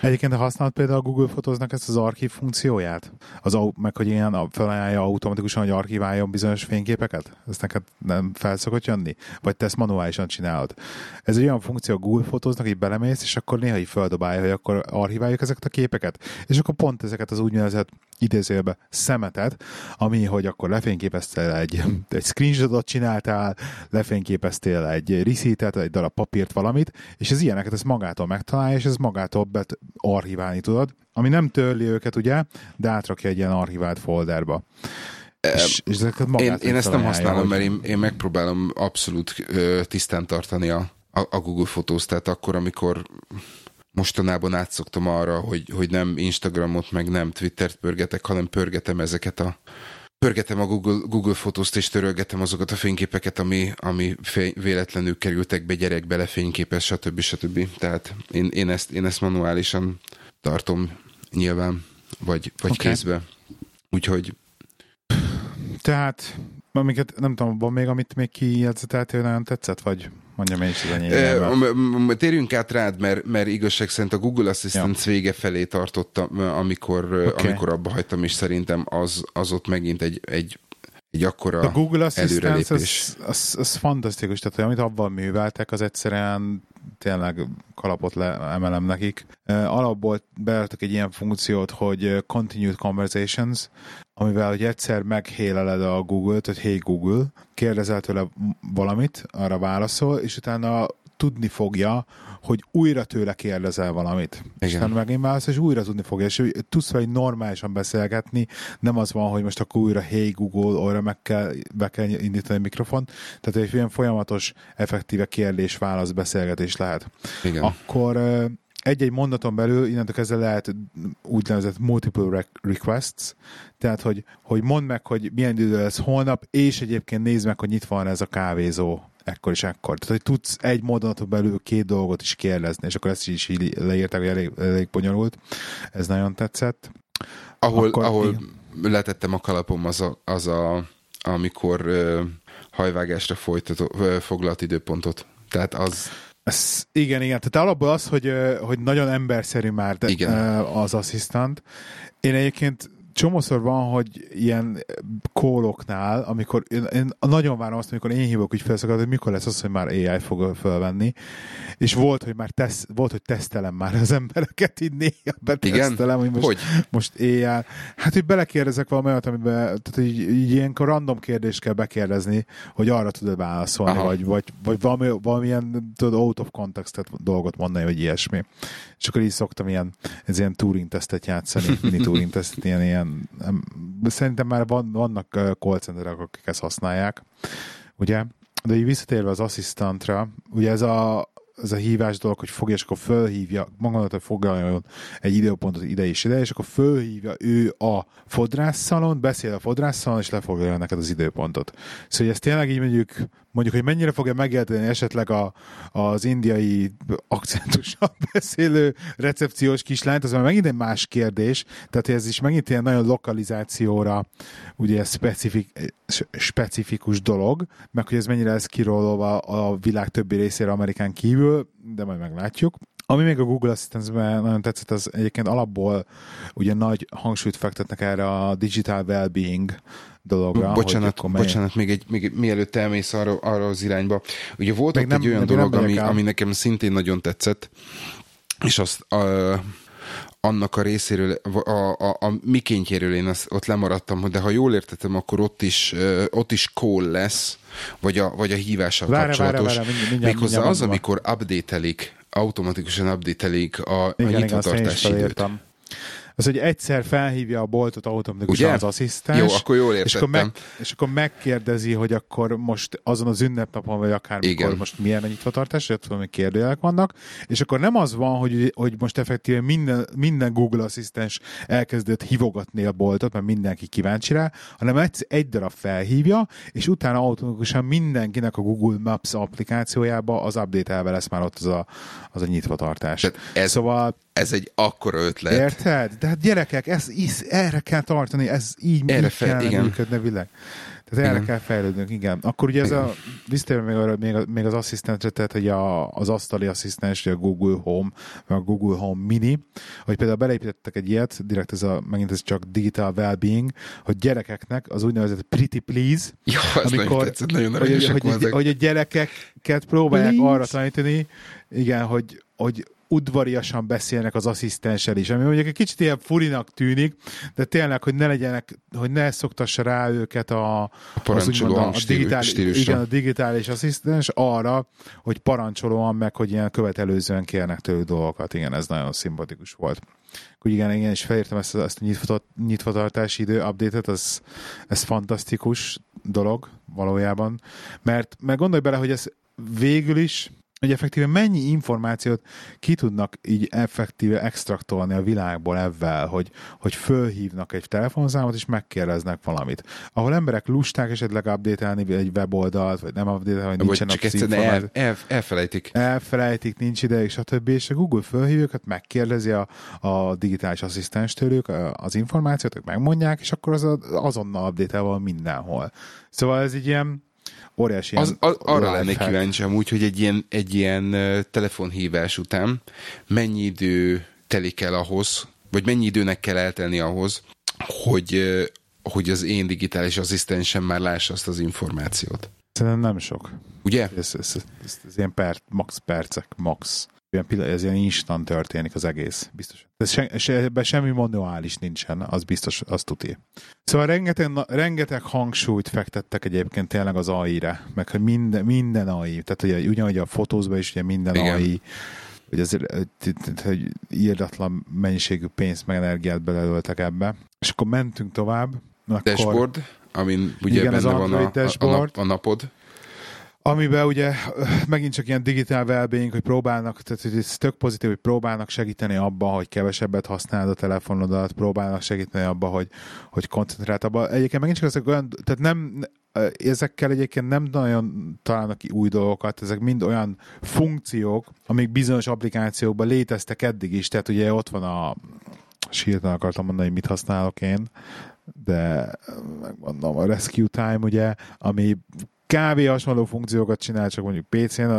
Egyébként használod például a Google Fotóznak ezt az archív funkcióját? Az, meg hogy ilyen felajánlja automatikusan, hogy archiváljon bizonyos fényképeket? Ezt neked nem felszokott jönni? Vagy te ezt manuálisan csinálod? Ez egy olyan funkció a Google Fotóznak, hogy belemész, és akkor néha így földobálja, hogy akkor archiváljuk ezeket a képeket, és akkor pont ezeket az úgynevezett idézőjelbe szemetet, ami, hogy akkor lefényképeztél egy, egy screenshotot csináltál, lefényképeztél egy receiptet, egy darab papírt, valamit, és ez ilyeneket ez magától megtalálja, és ez magától bet archiválni tudod, ami nem törli őket, ugye, de átrakja egy ilyen archivált folderba. És, és én, én ezt nem használom, hogy... mert én, én megpróbálom abszolút ö, tisztán tartani a, a, a Google Fotózt, tehát akkor, amikor mostanában átszoktam arra, hogy, hogy nem Instagramot, meg nem Twittert pörgetek, hanem pörgetem ezeket a pörgetem a Google, Google fotózt, és törölgetem azokat a fényképeket, ami, ami fény, véletlenül kerültek be gyerekbe, lefényképez, stb. stb. Tehát én, én, ezt, én ezt manuálisan tartom nyilván, vagy, vagy okay. kézbe. Úgyhogy... Tehát, amiket nem tudom, van még, amit még kijegyzeteltél, nagyon tetszett, vagy mondjam én is az enyém. Térjünk át rád, mert, mert igazság szerint a Google Assistant ja. vége felé tartottam, amikor, okay. amikor abba hagytam, és szerintem az, az ott megint egy, egy egy akkora A Google Assistant az, az, az, fantasztikus, tehát amit abban műveltek, az egyszerűen tényleg kalapot le, emelem nekik. Alapból beálltak egy ilyen funkciót, hogy Continued Conversations, amivel hogy egyszer meghéleled a Google-t, hogy hey Google, kérdezel tőle valamit, arra válaszol, és utána tudni fogja, hogy újra tőle kérdezel valamit. Igen. És utána megint válasz, és újra tudni fogja. És tudsz vele normálisan beszélgetni, nem az van, hogy most akkor újra hey Google, arra meg kell, be kell indítani a mikrofon. Tehát egy ilyen folyamatos, effektíve kérdés-válasz beszélgetés lehet. Igen. Akkor egy-egy mondaton belül innentől kezdve lehet úgynevezett multiple requests, tehát hogy, hogy mondd meg, hogy milyen idő lesz holnap, és egyébként nézd meg, hogy nyitva van ez a kávézó ekkor és ekkor. Tehát, hogy tudsz egy mondaton belül két dolgot is kérdezni, és akkor ezt is így leírták, hogy elég, elég bonyolult. Ez nagyon tetszett. Ahol, akkor, ahol igen. letettem a kalapom az a, az a amikor uh, hajvágásra folytató, uh, foglalt időpontot. Tehát az ez, igen, igen. Tehát alapból az, hogy, hogy nagyon emberszerű már de, igen. az asszisztant. Én egyébként csomószor van, hogy ilyen kóloknál, amikor én, én nagyon várom azt, amikor én hívok úgy felszakad, hogy mikor lesz az, hogy már AI fog felvenni. És volt, hogy már tesz, volt, hogy tesztelem már az embereket, így néha betesztelem, hogy most, hogy? most AI. Hát, hogy belekérdezek valami olyat, amiben, tehát így, így ilyenkor random kérdést kell bekérdezni, hogy arra tudod válaszolni, Aha. vagy, vagy, vagy valami, valamilyen tudod, out of context dolgot mondani, vagy ilyesmi. És akkor így szoktam ilyen, ez ilyen Turing tesztet játszani, mini Turing tesztet, ilyen, ilyen nem, szerintem már van, vannak call centerek, akik ezt használják, ugye? De így visszatérve az asszisztantra, ugye ez a, ez a hívás dolog, hogy fogja, és akkor fölhívja, magad, hogy foglaljon egy időpontot ide és ide, és akkor fölhívja ő a fodrásszalon, beszél a fodrásszalon, és lefoglalja neked az időpontot. Szóval hogy ez tényleg így mondjuk, mondjuk, hogy mennyire fogja megjelenteni esetleg a, az indiai akcentussal beszélő recepciós kislányt, az már megint egy más kérdés, tehát ez is megint ilyen nagyon lokalizációra ugye specifik, specifikus dolog, meg hogy ez mennyire lesz kirólva a világ többi részére Amerikán kívül, de majd meglátjuk. Ami még a Google Assistant-ben nagyon tetszett, az egyébként alapból ugye nagy hangsúlyt fektetnek erre a digital well-being dologra. Bocsánat, hogy bocsánat még, egy, még mielőtt elmész arra, arra az irányba. Ugye volt ott nem, egy olyan dolog, ami, ami nekem szintén nagyon tetszett, és azt uh, annak a részéről, a, a, a mikéntjéről én azt, ott lemaradtam, de ha jól értettem, akkor ott is, ott is call lesz, vagy a, vagy a hívással várj, kapcsolatos. Várj, várj, mindjárt, Méghozzá mindjárt az, amikor update automatikusan update a, igen, a nyitvatartási időt. Az, hogy egyszer felhívja a boltot automatikusan az asszisztens. Jó, akkor jól értettem. És akkor, meg, és akkor megkérdezi, hogy akkor most azon az ünnepnapon, vagy akármikor Igen. most milyen a nyitvatartás, hogy tudom, hogy kérdőjelek vannak, és akkor nem az van, hogy, hogy most effektíven minden, minden Google asszisztens elkezdett hívogatni a boltot, mert mindenki kíváncsi rá, hanem egy, egy darab felhívja, és utána automatikusan mindenkinek a Google Maps applikációjába az update lesz már ott az a, az a nyitvatartás. ez, szóval ez egy akkora ötlet. Érted? De hát gyerekek, ez, ez, erre kell tartani, ez így, erre fel, igen. működne világ. Tehát erre igen. kell fejlődnünk, igen. Akkor ugye ez a, visszatérve még, még, még az asszisztentre, tehát hogy a, az asztali asszisztens, a Google Home, vagy a Google Home Mini, hogy például beleépítettek egy ilyet, direkt ez a, megint ez csak digital well-being, hogy gyerekeknek az úgynevezett pretty please, ja, amikor, tetszett, nagyon hogy, hogy, hogy, hogy, a gyerekeket próbálják please. arra tanítani, igen, hogy, hogy udvariasan beszélnek az asszisztenssel is, ami mondjuk egy kicsit ilyen furinak tűnik, de tényleg, hogy ne legyenek, hogy ne szoktassa rá őket a, a, parancsoló a, a, digitális, igen, a digitális asszisztens arra, hogy parancsolóan meg, hogy ilyen követelőzően kérnek tőlük dolgokat. Igen, ez nagyon szimpatikus volt. Úgy igen, igen, és felírtam ezt, ezt a nyitvatartási idő update-et, az, ez fantasztikus dolog valójában, mert, mert gondolj bele, hogy ez végül is hogy effektíve mennyi információt ki tudnak így effektíve extraktolni a világból ebben, hogy, hogy fölhívnak egy telefonszámot, és megkérdeznek valamit. Ahol emberek lusták esetleg update egy weboldalt, vagy nem update vagy nincsen csak egyszerűen el, el, elfelejtik. Elfelejtik, nincs ideig, stb. És a Google fölhívja őket, megkérdezi a, a digitális asszisztens tőlük az információt, ők megmondják, és akkor az azonnal update mindenhol. Szóval ez így ilyen óriási az, az, Arra lennék kíváncsi amúgy, hogy egy ilyen, egy ilyen telefonhívás után mennyi idő telik el ahhoz, vagy mennyi időnek kell eltelni ahhoz, hogy, hogy az én digitális asszisztensem már lássa azt az információt. Szerintem nem sok. Ugye? Ez, ez, ez, ez, ilyen per, max percek, max ilyen ez ilyen instant történik az egész, biztos. Ez se, se, ebben semmi manuális nincsen, az biztos, azt tuti. Szóval rengeteg, rengeteg hangsúlyt fektettek egyébként tényleg az AI-re, meg hogy minden, minden AI, tehát ugye ugyanúgy a fotózban is ugye minden Igen. AI, hogy ez hogy írdatlan mennyiségű pénzt meg energiát belelöltek ebbe. És akkor mentünk tovább. Akkor, dashboard, amin ugye igen, benne van a, a, a, nap, a napod amiben ugye megint csak ilyen digitál wellbeing, hogy próbálnak, tehát hogy ez tök pozitív, hogy próbálnak segíteni abba, hogy kevesebbet használod a telefonodat, próbálnak segíteni abba, hogy, hogy koncentráltabban. Egyébként megint csak ezek olyan, tehát nem, ezekkel egyébként nem nagyon találnak ki új dolgokat, ezek mind olyan funkciók, amik bizonyos applikációkban léteztek eddig is, tehát ugye ott van a sírtan akartam mondani, hogy mit használok én, de megmondom, a Rescue Time, ugye, ami kb. hasonló funkciókat csinál, csak mondjuk PC-n,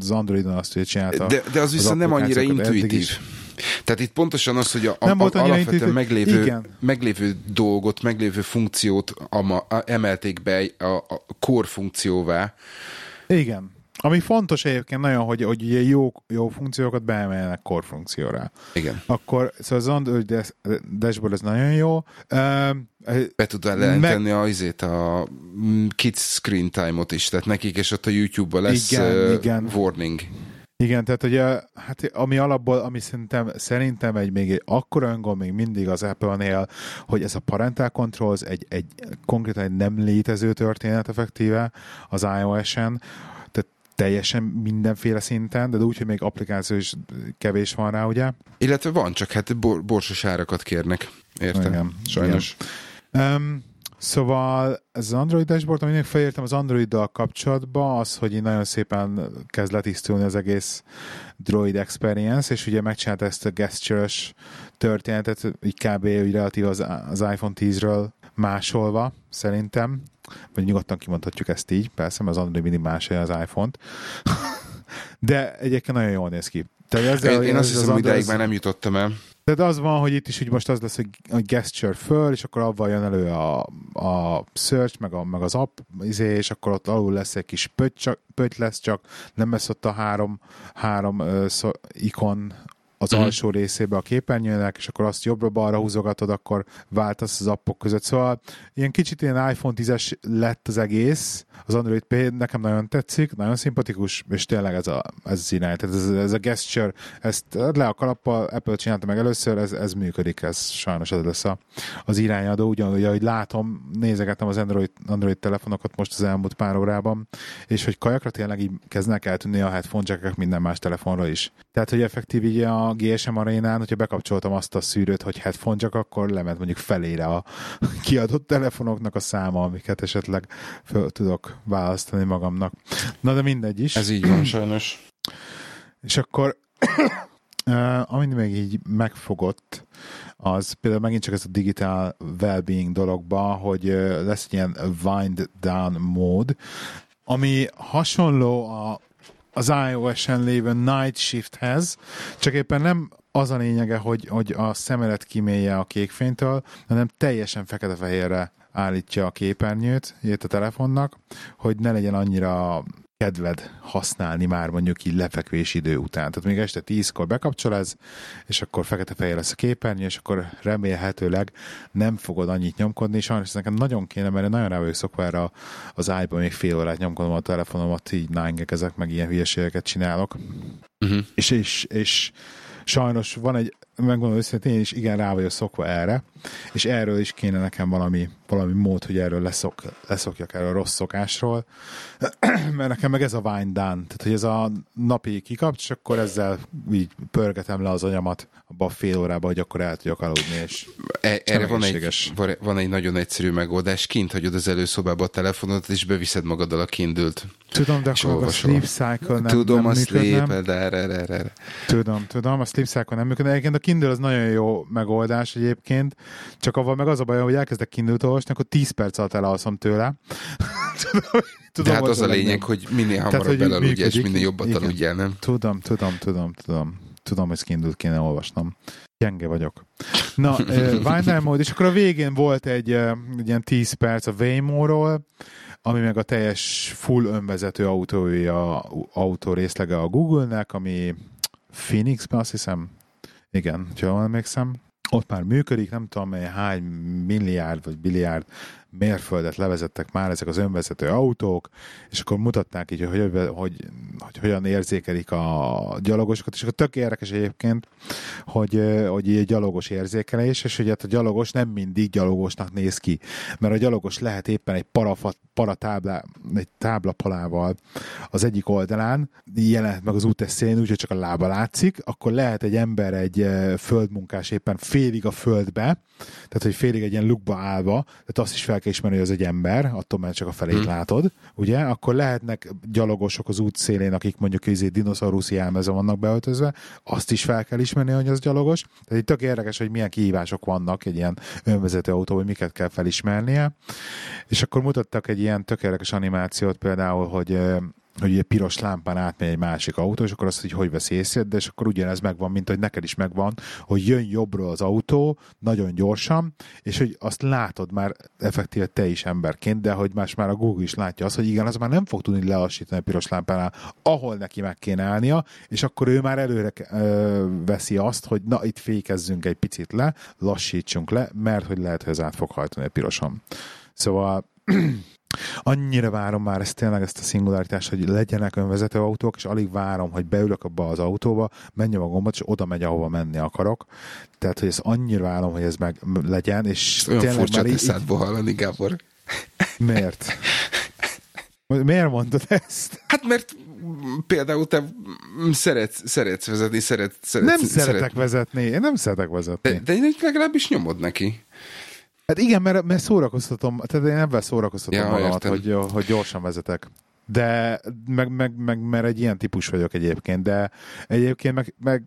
az Androidon azt hogy csinálta. De, de az viszont nem annyira intuitív. Tehát itt pontosan az, hogy a, a, a, alapvetően meglévő, meglévő dolgot, meglévő funkciót a, a, emelték be a, a core funkcióvá. Igen. Ami fontos egyébként nagyon, hogy, hogy ugye jó, jó funkciókat beemeljenek core funkcióra. Igen. Akkor, szóval az Android dashboard ez nagyon jó. Be tud jelenteni meg... azért a mm, kids screen time-ot is, tehát nekik, és ott a YouTube-ban lesz igen, uh, igen. warning. Igen, tehát ugye, hát ami alapból, ami szerintem, szerintem egy még egy akkora öngól még mindig az Apple-nél, hogy ez a parental controls egy, egy konkrétan egy nem létező történet effektíve az iOS-en, teljesen mindenféle szinten, de úgy, hogy még applikáció is kevés van rá, ugye? Illetve van, csak hát bor- borsos árakat kérnek. Értem? Igen, Sajnos. Igen. Um, Szóval ez az Android dashboard, aminek felírtam az Androiddal kapcsolatban, az, hogy így nagyon szépen kezd letisztulni az egész Droid Experience, és ugye megcsinálta ezt a gesture történetet, így kb. Úgy relatív az, az iPhone 10-ről másolva, szerintem. Vagy nyugodtan kimondhatjuk ezt így, persze, mert az Android mindig másolja az iPhone-t. De egyébként nagyon jól néz ki. Tehát ezzel, én, én azt hiszem, hogy ideig már nem jutottam el. Tehát az van, hogy itt is hogy most az lesz, hogy a gesture föl, és akkor abban jön elő a, a search, meg, a, meg az app, izé, és akkor ott alul lesz egy kis pöty, csak, pöty lesz csak, nem lesz ott a három, három uh, szó, ikon az uh-huh. alsó részébe a képernyőnek, és akkor azt jobbra-balra húzogatod, akkor váltasz az appok között. Szóval ilyen kicsit ilyen iPhone 10-es lett az egész, az Android P nekem nagyon tetszik, nagyon szimpatikus, és tényleg ez, a, ez az irány, tehát ez, ez a gesture, ezt le a kalappal, Apple csinálta meg először, ez, ez működik, ez sajnos ez lesz a, az irányadó, ugyanúgy, ahogy látom, nézegettem az Android, Android telefonokat most az elmúlt pár órában, és hogy kajakra tényleg így kezdnek eltűnni a headphone jackek minden más telefonra is. Tehát, hogy effektív így a GSM arénán, hogyha bekapcsoltam azt a szűrőt, hogy headphone jack, akkor lement mondjuk felére a kiadott telefonoknak a száma, amiket esetleg föl tudok választani magamnak. Na de mindegy is. Ez így van sajnos. És akkor Uh, amit még így megfogott, az például megint csak ez a digital well-being dologba, hogy uh, lesz ilyen wind down mód, ami hasonló a, az iOS-en lévő Night Shifthez, csak éppen nem az a lényege, hogy, hogy a szemelet kimélje a kékfénytől, hanem teljesen fekete-fehérre állítja a képernyőt, a telefonnak, hogy ne legyen annyira kedved használni már mondjuk így lefekvés idő után. Tehát még este tízkor bekapcsol ez, és akkor fekete-fehér lesz a képernyő, és akkor remélhetőleg nem fogod annyit nyomkodni. Sajnos ez nekem nagyon kéne, mert nagyon rá vagyok szokva erre az iPhone még fél órát nyomkodom a telefonomat, így ezek meg ilyen hülyeségeket csinálok. Uh-huh. És, és, és sajnos van egy, megmondom őszintén, én is igen rá vagyok szokva erre, és erről is kéne nekem valami, valami mód, hogy erről leszok, leszokjak erről a rossz szokásról, mert nekem meg ez a wine done, tehát hogy ez a napi kikapcs, és akkor ezzel így pörgetem le az anyamat abba a fél órába, hogy akkor el tudjak aludni, és e, erre van egy, van egy nagyon egyszerű megoldás, kint hagyod az előszobába a telefonodat, és beviszed magaddal a kindült. Tudom, de akkor a sleep cycle nem Tudom, nem a sleep, de erre, erre, erre. Tudom, tudom, a sleep cycle nem működik. Egyébként a Kindle az nagyon jó megoldás egyébként, csak avval meg az a baj, hogy elkezdek Kindle-t olvasni, akkor 10 perc alatt elalszom tőle. tudom, tudom, De hát az a lényeg, nem. hogy minél hamarabb belaludj, és minél jobbat aludjál, nem? Tudom, tudom, tudom, tudom. Tudom, hogy Kindle-t kéne olvasnom. Gyenge vagyok. Na, Wind Mode, és akkor a végén volt egy, egy ilyen 10 perc a Waymo-ról, ami meg a teljes full önvezető autója, autó részlege a Google-nek, ami Phoenixben azt hiszem, igen, ha jól emlékszem, ott már működik, nem tudom hány milliárd vagy biliárd mérföldet levezettek már ezek az önvezető autók, és akkor mutatták így, hogy, hogy, hogy, hogy hogyan érzékelik a gyalogosokat, és akkor tök érdekes egyébként, hogy, hogy egy gyalogos érzékelés, és hogy hát a gyalogos nem mindig gyalogosnak néz ki, mert a gyalogos lehet éppen egy parafat, paratáblá, egy táblapalával az egyik oldalán, jelent meg az útes szélén, úgyhogy csak a lába látszik, akkor lehet egy ember, egy földmunkás éppen félig a földbe, tehát hogy félig egy ilyen lukba állva, tehát azt is fel kell ismerni, hogy az egy ember, attól mert csak a felét hmm. látod, ugye? Akkor lehetnek gyalogosok az út szélén, akik mondjuk izé dinoszauruszi jelmezve vannak beöltözve, azt is fel kell ismerni, hogy az gyalogos. Tehát itt tök érdekes, hogy milyen kihívások vannak egy ilyen önvezető autó, hogy miket kell felismernie. És akkor mutattak egy ilyen tök érdekes animációt például, hogy hogy egy piros lámpán átmegy egy másik autó, és akkor azt, hogy hogy vesz észre, de és akkor ugyanez megvan, mint hogy neked is megvan, hogy jön jobbról az autó, nagyon gyorsan, és hogy azt látod már effektíve te is emberként, de hogy más már a Google is látja azt, hogy igen, az már nem fog tudni lelassítani a piros lámpánál, ahol neki meg kéne állnia, és akkor ő már előre ö, veszi azt, hogy na, itt fékezzünk egy picit le, lassítsunk le, mert hogy lehet, hogy ez át fog hajtani a piroson. Szóval Annyira várom már ezt tényleg ezt a szingularitást, hogy legyenek önvezető autók, és alig várom, hogy beülök abba az autóba, menjem a gombot, és oda megy, ahova menni akarok. Tehát, hogy ezt annyira várom, hogy ez meg legyen, és Olyan tényleg furcsa már így... hallani, Gábor. Miért? Miért mondod ezt? Hát mert például te szeretsz, szeretsz vezetni, szeretsz, szeretsz Nem szeretek szeret... vezetni, én nem szeretek vezetni. De, de legalábbis nyomod neki. Hát igen, mert, mert szórakoztatom, tehát én ebben szórakoztatom ja, magamat, hogy, hogy gyorsan vezetek. De meg, meg, meg, mert egy ilyen típus vagyok egyébként, de egyébként meg, meg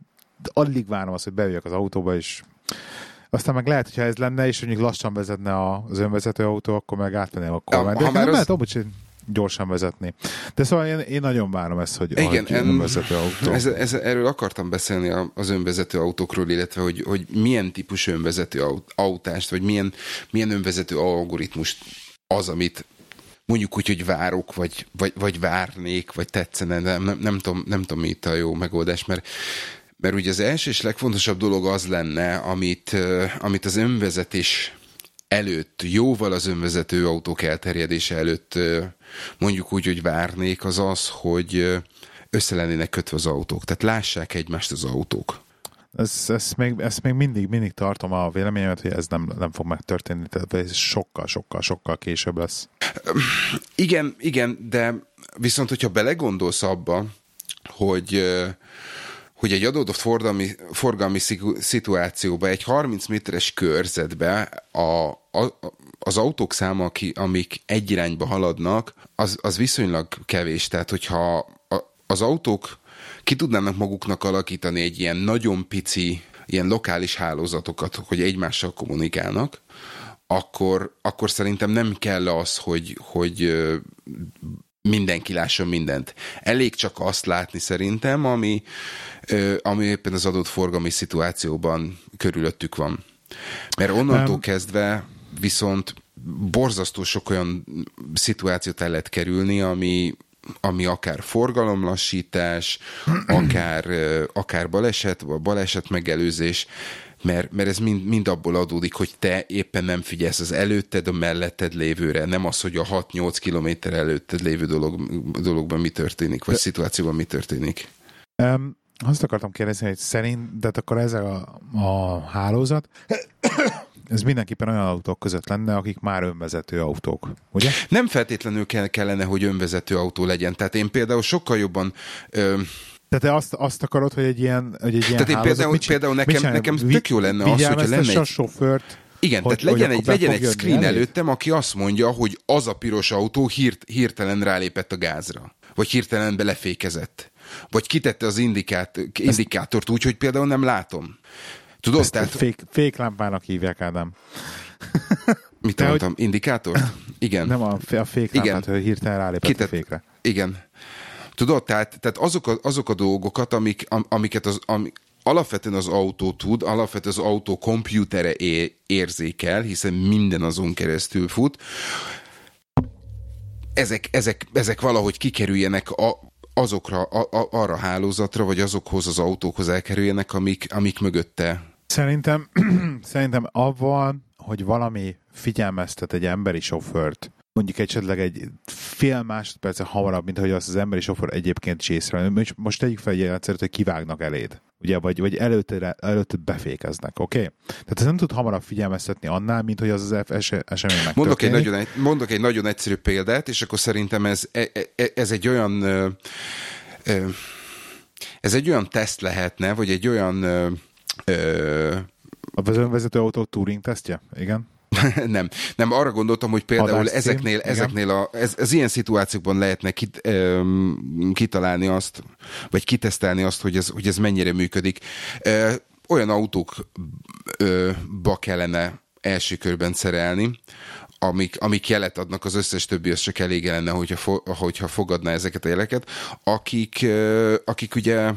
alig várom azt, hogy beüljek az autóba, és aztán meg lehet, hogyha ez lenne, és mondjuk lassan vezetne az önvezető autó, akkor meg átmenném a kormány. Ja, ha már az... lehet, gyorsan vezetni. De szóval én, én nagyon várom ezt, hogy Igen, en, önvezető autó. Ez, ez, erről akartam beszélni az önvezető autókról, illetve hogy, hogy milyen típusú önvezető autást, vagy milyen, milyen önvezető algoritmust az, amit mondjuk úgy, hogy várok, vagy, vagy, vagy várnék, vagy tetszene, de nem, nem, tudom, nem tudom, mi itt a jó megoldás, mert Mert ugye az első és legfontosabb dolog az lenne, amit, amit az önvezetés előtt, jóval az önvezető autók elterjedése előtt mondjuk úgy, hogy várnék, az az, hogy össze lennének kötve az autók. Tehát lássák egymást az autók. Ezt, ezt, még, ezt még mindig, mindig tartom a véleményemet, hogy ez nem, nem fog megtörténni, tehát ez sokkal, sokkal, sokkal később lesz. Igen, igen, de viszont, hogyha belegondolsz abba, hogy hogy egy adott forgalmi, forgalmi szituációban, egy 30 méteres körzetbe a, a, az autók száma, aki, amik egy irányba haladnak, az, az viszonylag kevés. Tehát, hogyha a, az autók ki tudnának maguknak alakítani egy ilyen nagyon pici, ilyen lokális hálózatokat, hogy egymással kommunikálnak, akkor, akkor szerintem nem kell az, hogy, hogy mindenki lásson mindent. Elég csak azt látni szerintem, ami, ami éppen az adott forgalmi szituációban körülöttük van. Mert onnantól kezdve viszont borzasztó sok olyan szituációt el lehet kerülni, ami, ami akár forgalomlassítás, akár, akár baleset, vagy baleset megelőzés, mert, mert ez mind, mind abból adódik, hogy te éppen nem figyelsz az előtted, a melletted lévőre, nem az, hogy a 6-8 kilométer előtted lévő dolog, dologban mi történik, vagy De... szituációban mi történik. Um, azt akartam kérdezni, hogy szerint, de akkor ez a, a hálózat, ez mindenképpen olyan autók között lenne, akik már önvezető autók, ugye? Nem feltétlenül kellene, hogy önvezető autó legyen. Tehát én például sokkal jobban... Ö, tehát te azt, azt akarod, hogy egy ilyen, hogy egy ilyen Tehát én például, mit, például nekem, mit nekem tök jó lenne az, hogyha lenne egy... a sofőrt, igen, hogy, tehát legyen egy, legyen egy screen előttem, aki azt mondja, hogy az a piros autó hirt, hirtelen rálépett a gázra. Vagy hirtelen belefékezett. Vagy kitette az indikát, indikátort úgy, hogy például nem látom. Tudod, Ezt tehát... Fék, féklámpának hívják, Ádám. Mit Te mondtam? Hogy... Indikátor? Igen. Nem a, a féklámpát, hogy hirtelen rálépett Kitett... a fékre. Igen. Tudod, tehát, tehát azok, a, azok a dolgokat, amik, amiket az, amik, alapvetően az autó tud, alapvetően az autó kompjútere érzékel, hiszen minden azon keresztül fut, ezek, ezek, ezek valahogy kikerüljenek a, azokra, a, a, arra a hálózatra, vagy azokhoz az autókhoz elkerüljenek, amik, amik mögötte. Szerintem, szerintem avval, hogy valami figyelmeztet egy emberi sofőrt, mondjuk esetleg egy fél másodperce hamarabb, mint hogy azt az emberi sofőr egyébként is Most, most tegyük fel egy egyszerűt, hogy kivágnak eléd. Ugye, vagy, vagy előtte, előtte befékeznek, oké? Okay? Tehát ez nem tud hamarabb figyelmeztetni annál, mint hogy az az esemény mondok egy, nagyon, mondok egy nagyon egyszerű példát, és akkor szerintem ez, e, e, ez egy olyan ez egy olyan teszt lehetne, vagy egy olyan Ö... A önvezető autó Turing tesztje? Igen. nem, nem, arra gondoltam, hogy például ezeknél, ezeknél a, ez, ez ilyen szituációkban lehetne kit, ö, kitalálni azt, vagy kitesztelni azt, hogy ez, hogy ez mennyire működik. Ö, olyan autókba kellene első körben szerelni, amik, amik jelet adnak, az összes többi, az csak elég lenne, hogyha, fo, hogyha fogadná ezeket a jeleket, akik, akik ugye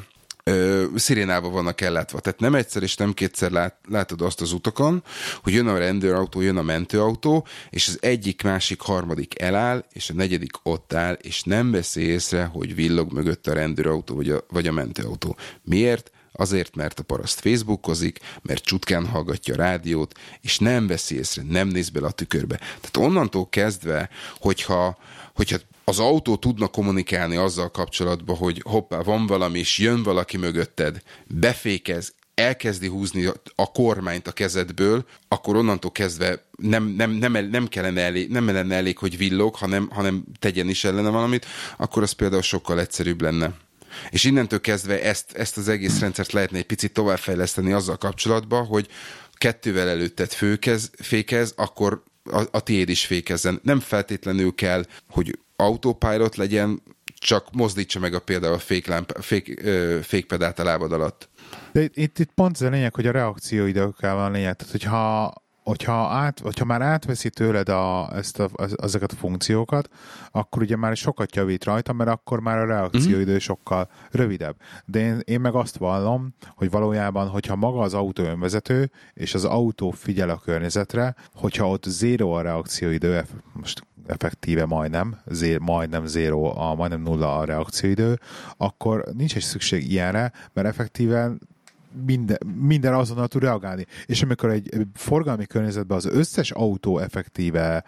ö, szirénával vannak ellátva. Tehát nem egyszer és nem kétszer lát, látod azt az utakon, hogy jön a rendőrautó, jön a mentőautó, és az egyik, másik, harmadik eláll, és a negyedik ott áll, és nem veszi észre, hogy villog mögött a rendőrautó vagy a, vagy a mentőautó. Miért? Azért, mert a paraszt Facebookozik, mert csutkán hallgatja a rádiót, és nem veszi észre, nem néz bele a tükörbe. Tehát onnantól kezdve, hogyha, hogyha az autó tudna kommunikálni azzal kapcsolatban, hogy hoppá, van valami, és jön valaki mögötted, befékez, elkezdi húzni a kormányt a kezedből, akkor onnantól kezdve nem, nem, nem, nem kellene elég, nem lenne elég, hogy villog, hanem, hanem tegyen is ellene valamit, akkor az például sokkal egyszerűbb lenne. És innentől kezdve ezt, ezt az egész rendszert lehetne egy picit továbbfejleszteni azzal kapcsolatban, hogy kettővel előtted főkez, fékez, akkor a, a tiéd is fékezzen. Nem feltétlenül kell, hogy autopilot legyen, csak mozdítsa meg a például a féklámp, fék, ö, fékpedált a lábad alatt. De itt, itt, pont ez a lényeg, hogy a reakcióidőkkel van a lényeg. Tehát, hogyha hogyha, át, hogyha már átveszi tőled a, ezt a, ezeket a funkciókat, akkor ugye már sokat javít rajta, mert akkor már a reakcióidő mm-hmm. sokkal rövidebb. De én, én meg azt vallom, hogy valójában, hogyha maga az autó önvezető, és az autó figyel a környezetre, hogyha ott zéro a reakcióidő, most effektíve majdnem, zé, majdnem zéro, a, majdnem nulla a reakcióidő, akkor nincs is szükség ilyenre, mert effektíven minden, minden azonnal tud reagálni. És amikor egy forgalmi környezetben az összes autó effektíve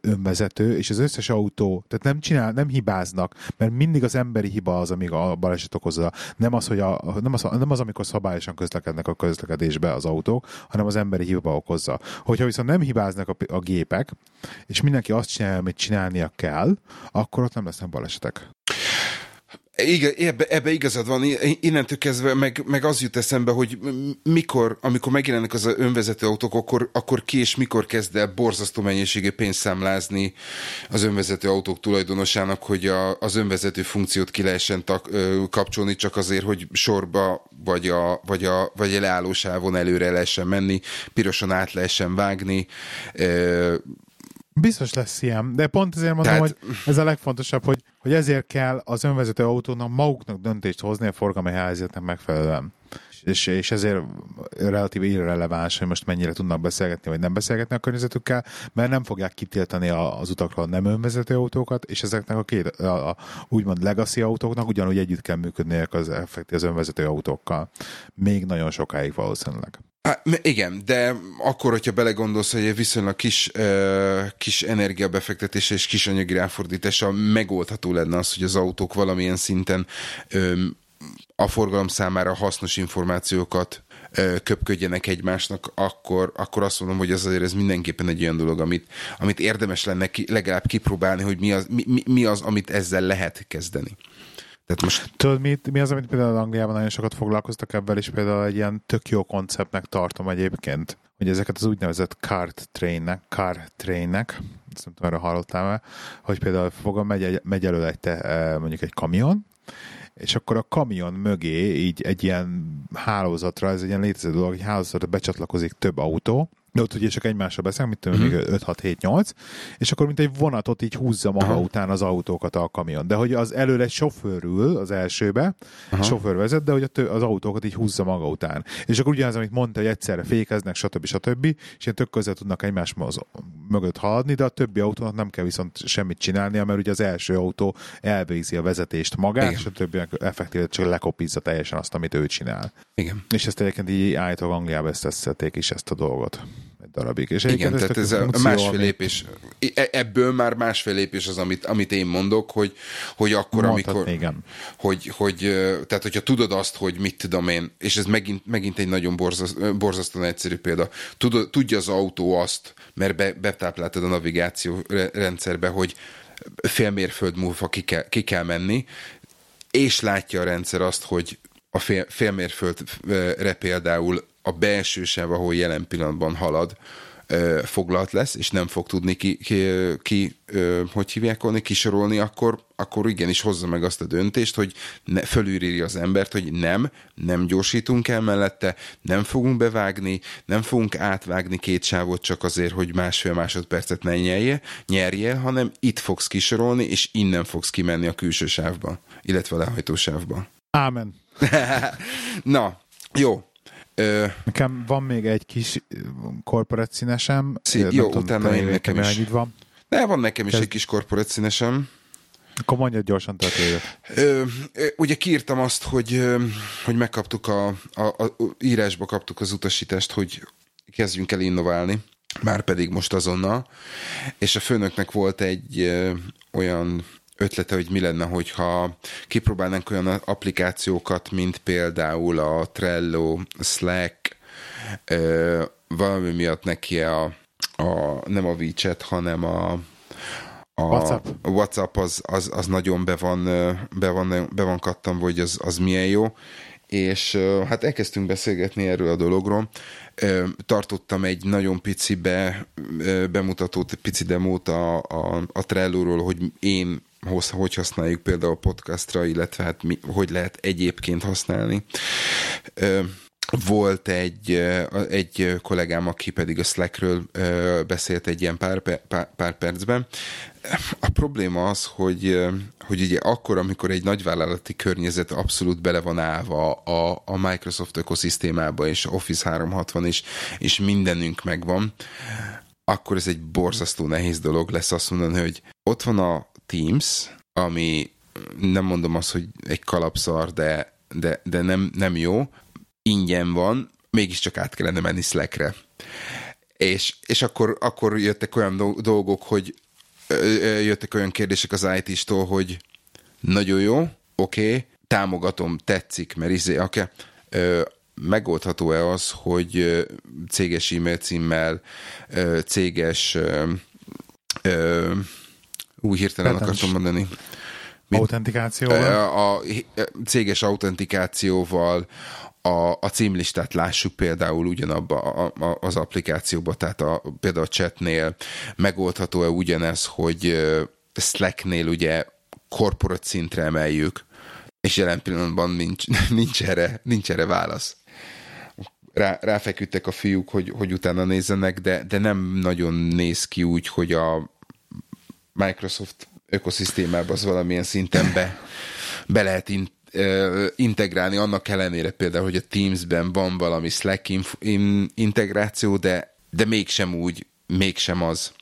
önvezető, és az összes autó, tehát nem csinál, nem hibáznak, mert mindig az emberi hiba az, amíg a baleset okozza. Nem az, hogy a, nem az, nem az, amikor szabályosan közlekednek a közlekedésbe az autók, hanem az emberi hiba okozza. Hogyha viszont nem hibáznak a, a gépek, és mindenki azt csinálja, amit csinálnia kell, akkor ott nem lesznek balesetek. Ebbe, ebbe igazad van. Innentől kezdve meg, meg az jut eszembe, hogy mikor, amikor megjelennek az önvezető autók, akkor, akkor ki és mikor kezd el borzasztó mennyiségű pénzt számlázni az önvezető autók tulajdonosának, hogy a, az önvezető funkciót ki lehessen tak, ö, kapcsolni, csak azért, hogy sorba vagy a, vagy a, vagy a leállósávon előre lehessen menni, pirosan át lehessen vágni, ö, Biztos lesz ilyen, de pont ezért mondom, Tehát... hogy ez a legfontosabb, hogy, hogy ezért kell az önvezető autónak maguknak döntést hozni a forgalmi helyzetnek megfelelően. És, és ezért relatív irreleváns, hogy most mennyire tudnak beszélgetni, vagy nem beszélgetni a környezetükkel, mert nem fogják kitiltani az utakról nem önvezető autókat, és ezeknek a két, a, a, úgymond legacy autóknak ugyanúgy együtt kell működniük az effektív az önvezető autókkal. Még nagyon sokáig valószínűleg. Há, igen, de akkor, hogyha belegondolsz, hogy egy viszonylag kis, uh, kis energiabefektetése és kis anyagi ráfordítása megoldható lenne az, hogy az autók valamilyen szinten um, a forgalom számára hasznos információkat köpködjenek egymásnak, akkor, akkor azt mondom, hogy az azért ez mindenképpen egy olyan dolog, amit, amit érdemes lenne ki, legalább kipróbálni, hogy mi az, mi, mi az, amit ezzel lehet kezdeni. Tehát most... Tudod, mi, mi az, amit például Angliában nagyon sokat foglalkoztak ebben, és például egy ilyen tök jó konceptnek tartom egyébként, hogy ezeket az úgynevezett cart trainnek, car trainnek, ezt nem tudom, erről hallottál hogy például fogom, megy, megy elő egy te, eh, mondjuk egy kamion, és akkor a kamion mögé így egy ilyen hálózatra, ez egy ilyen létező dolog, egy hálózatra becsatlakozik több autó, de ott ugye csak egymással beszélünk, mit tudom, uh-huh. még 5-6-7-8, és akkor mint egy vonatot így húzza maga uh-huh. után az autókat a kamion. De hogy az elől egy sofőr ül az elsőbe, uh-huh. sofőr vezet, de hogy a tő, az autókat így húzza maga után. És akkor ugyanaz, amit mondta, hogy egyszerre fékeznek, stb. stb. És ilyen tök közel tudnak egymás mögött haladni, de a többi autónak nem kell viszont semmit csinálnia, mert ugye az első autó elvégzi a vezetést magát, Igen. és a többiek effektíve csak lekopizza teljesen azt, amit ő csinál. Igen. És ezt egyébként így állítólag Angliában ezt is ezt a dolgot egy darabig. És Igen, tehát ez a másfél ami... lépés, e- ebből már másfél lépés az, amit, amit én mondok, hogy, hogy akkor, Mondhat, amikor, igen. Hogy, hogy, tehát hogyha tudod azt, hogy mit tudom én, és ez megint, megint egy nagyon borzaszt, borzasztóan egyszerű példa, tudod, tudja az autó azt, mert be, betápláltad a navigáció rendszerbe, hogy fél mérföld múlva ki kell, ki kell menni, és látja a rendszer azt, hogy a fél, félmérföldre például a belső sáv, ahol jelen pillanatban halad, foglalt lesz, és nem fog tudni ki, ki, ki hogy hívják volna, kisorolni, akkor, akkor igenis hozza meg azt a döntést, hogy ne, fölülírja az embert, hogy nem, nem gyorsítunk el mellette, nem fogunk bevágni, nem fogunk átvágni két sávot csak azért, hogy másfél másodpercet ne nyerje, nyerje, hanem itt fogsz kisorolni, és innen fogsz kimenni a külső sávba, illetve a lehajtósávba. Ámen. Na, jó, Ö... Nekem van még egy kis korporát színesem. Szí- jó, tudom, utána én nekem is. Van. De van nekem is Kezd... egy kis korporát színesem. Akkor mondjad gyorsan történet. Ugye kiírtam azt, hogy, hogy megkaptuk a, a, a, írásba kaptuk az utasítást, hogy kezdjünk el innoválni, már pedig most azonnal, és a főnöknek volt egy ö, olyan ötlete, hogy mi lenne, hogyha kipróbálnánk olyan applikációkat, mint például a Trello, Slack, ö, valami miatt neki a, a nem a WeChat, hanem a, a WhatsApp, WhatsApp az, az, az nagyon be van, be van, be van kattam, hogy az, az milyen jó, és hát elkezdtünk beszélgetni erről a dologról. Tartottam egy nagyon pici be, bemutatót, pici demót a, a, a Trello-ról, hogy én hogy használjuk például a podcastra, illetve hát mi, hogy lehet egyébként használni. Volt egy, egy kollégám, aki pedig a Slackről beszélt egy ilyen pár, pár, pár percben. A probléma az, hogy, hogy ugye akkor, amikor egy nagyvállalati környezet abszolút bele van állva a, a Microsoft ökoszisztémába, és Office 360, és, és mindenünk megvan, akkor ez egy borzasztó nehéz dolog lesz azt mondani, hogy ott van a Teams, ami nem mondom azt, hogy egy kalapszar, de, de, de nem, nem jó, ingyen van, mégiscsak át kellene menni Slackre. És, és akkor, akkor jöttek olyan dolgok, hogy jöttek olyan kérdések az IT-stól, hogy nagyon jó, oké, okay, támogatom, tetszik, mert izé, okay, megoldható-e az, hogy céges e-mail címmel, céges új hirtelen Retens. akartam mondani. Autentikációval? A, a céges autentikációval a, a címlistát lássuk például ugyanabba a, a, az applikációba, tehát a, például a chatnél megoldható-e ugyanez, hogy Slacknél ugye korporat szintre emeljük, és jelen pillanatban nincs, nincs, erre, nincs erre válasz. Rá, ráfeküdtek a fiúk, hogy, hogy utána nézzenek, de, de nem nagyon néz ki úgy, hogy a Microsoft ökoszisztémába az valamilyen szinten be, be lehet in, uh, integrálni, annak ellenére például, hogy a Teams-ben van valami Slack in, in, integráció, de, de mégsem úgy, mégsem az.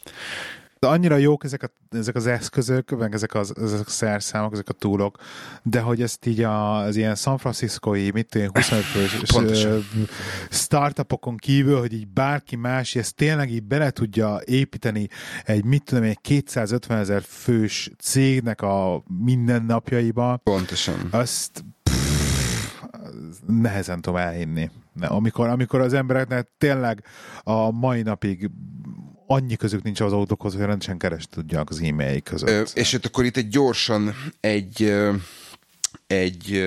De annyira jók ezek, a, ezek az eszközök, meg ezek, az, ezek a szerszámok, ezek a túlok, de hogy ezt így az ilyen San Franciscoi, mit tudom, 25 fős startupokon kívül, hogy így bárki más ezt tényleg így bele tudja építeni egy, mit tudom, egy 250 ezer fős cégnek a mindennapjaiba. Pontosan. Azt nehezen tudom elhinni. Amikor, amikor az embereknek tényleg a mai napig annyi közük nincs az autókhoz, hogy rendesen keres tudják az e-mail között. Ö, és itt akkor itt egy gyorsan egy, egy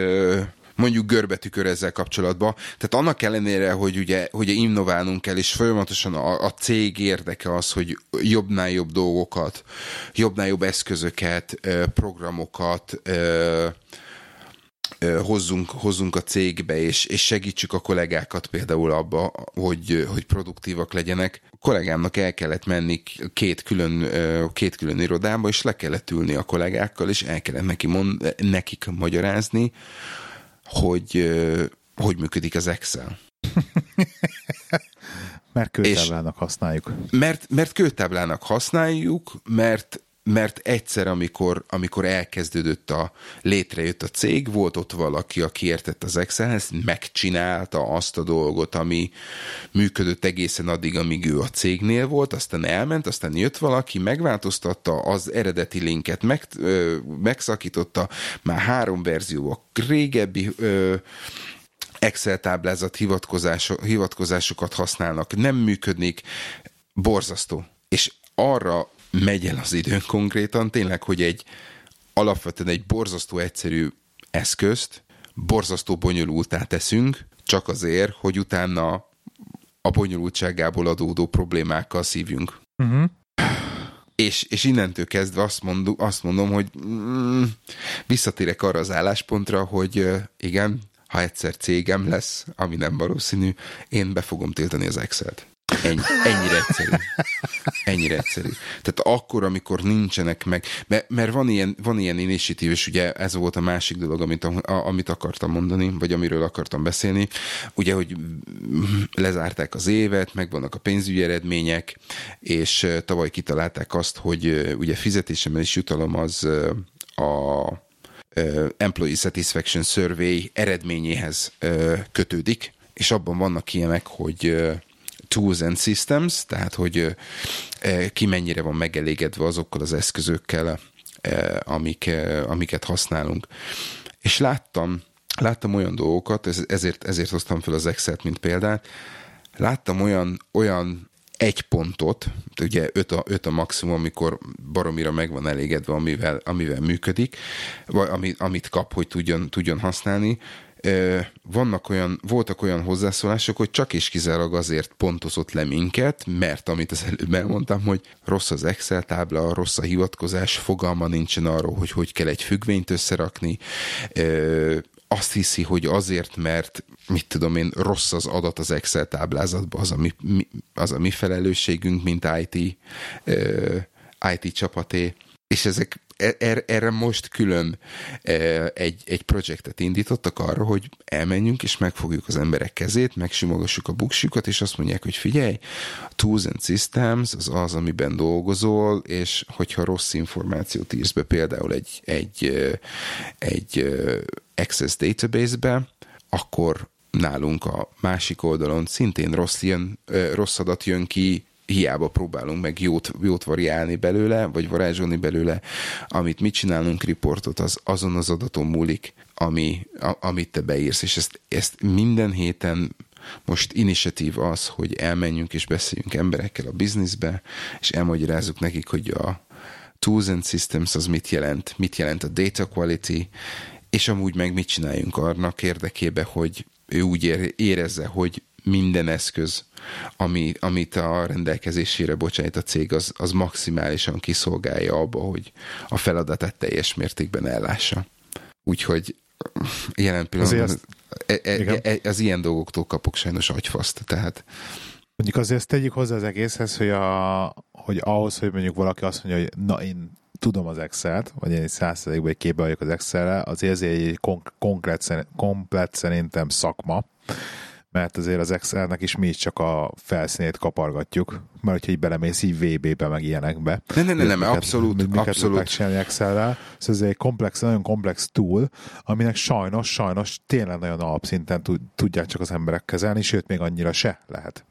mondjuk görbetükör ezzel kapcsolatban. Tehát annak ellenére, hogy ugye, hogy innoválnunk kell, és folyamatosan a, a cég érdeke az, hogy jobbnál jobb dolgokat, jobbnál jobb eszközöket, programokat, hozzunk, hozzunk a cégbe, és, és segítsük a kollégákat például abba, hogy, hogy produktívak legyenek. A kollégámnak el kellett menni két külön, két külön irodába, és le kellett ülni a kollégákkal, és el kellett neki mond, nekik magyarázni, hogy hogy működik az Excel. mert kőtáblának használjuk. Mert, mert kőtáblának használjuk, mert mert egyszer, amikor, amikor elkezdődött a, létrejött a cég, volt ott valaki, aki értett az Excelhez, megcsinálta azt a dolgot, ami működött egészen addig, amíg ő a cégnél volt, aztán elment, aztán jött valaki, megváltoztatta az eredeti linket, meg, ö, megszakította, már három verzió, a régebbi ö, Excel táblázat hivatkozás, hivatkozásokat használnak, nem működik, borzasztó. És arra megy el az időn konkrétan, tényleg, hogy egy alapvetően egy borzasztó egyszerű eszközt borzasztó bonyolultá teszünk, csak azért, hogy utána a bonyolultságából adódó problémákkal szívjunk. Uh-huh. És, és innentől kezdve azt, mondom, azt mondom, hogy mm, visszatérek arra az álláspontra, hogy igen, ha egyszer cégem lesz, ami nem valószínű, én be fogom tiltani az Excel-t. Ennyi, ennyire egyszerű. Ennyire egyszerű. Tehát akkor, amikor nincsenek meg, mert, mert van, ilyen, van ilyen initiatív, és ugye ez volt a másik dolog, amit, a, amit akartam mondani, vagy amiről akartam beszélni, ugye, hogy lezárták az évet, megvannak a pénzügyi eredmények, és tavaly kitalálták azt, hogy ugye fizetésemmel is jutalom az a Employee Satisfaction Survey eredményéhez kötődik, és abban vannak ilyenek, hogy tools and systems, tehát hogy ki mennyire van megelégedve azokkal az eszközökkel, amik, amiket használunk. És láttam, láttam olyan dolgokat, ezért, ezért hoztam fel az Excel-t, mint példát, láttam olyan, olyan egy pontot, ugye öt a, öt a maximum, amikor baromira meg van elégedve, amivel, amivel működik, vagy amit, amit kap, hogy tudjon, tudjon használni, vannak olyan, voltak olyan hozzászólások, hogy csak és kizárólag azért pontozott le minket, mert amit az előbb elmondtam, hogy rossz az Excel tábla, rossz a hivatkozás, fogalma nincsen arról, hogy hogy kell egy függvényt összerakni, azt hiszi, hogy azért, mert mit tudom én, rossz az adat az Excel táblázatban, az a mi, az a mi felelősségünk, mint IT, IT csapaté, és ezek Er, erre most külön e, egy, egy projektet indítottak arra, hogy elmenjünk és megfogjuk az emberek kezét, megsimogassuk a buksikat, és azt mondják, hogy figyelj, Tools and Systems az az, amiben dolgozol, és hogyha rossz információt írsz be például egy, egy, egy Access database-be, akkor nálunk a másik oldalon szintén rossz, jön, rossz adat jön ki, hiába próbálunk meg jót, jót variálni belőle, vagy varázsolni belőle, amit mit csinálunk riportot, az azon az adaton múlik, ami, a, amit te beírsz, és ezt, ezt minden héten most initiatív az, hogy elmenjünk és beszéljünk emberekkel a bizniszbe, és elmagyarázzuk nekik, hogy a tools and systems az mit jelent, mit jelent a data quality, és amúgy meg mit csináljunk annak érdekébe, hogy ő úgy érezze, hogy minden eszköz, ami, amit a rendelkezésére bocsájt a cég, az, az maximálisan kiszolgálja abba, hogy a feladatát teljes mértékben ellássa. Úgyhogy jelen pillanatban e, e, e, az ilyen dolgoktól kapok sajnos agyfaszt, tehát Mondjuk azért ezt tegyük hozzá az egészhez, hogy, a, hogy ahhoz, hogy mondjuk valaki azt mondja, hogy na én tudom az Excel-t, vagy én százszerzékben egy képbe vagyok az Excel-re, azért egy konkrét, komplet szerintem szakma, mert azért az Excelnek is mi is csak a felszínét kapargatjuk, mert hogyha így belemész így VB-be, meg ilyenekbe. Nem, nem, nem, nem abszolút, miket abszolút. megcsinálni Excel-rel. Szóval ez egy komplex, nagyon komplex tool, aminek sajnos, sajnos tényleg nagyon alapszinten tudják csak az emberek kezelni, sőt, még annyira se lehet.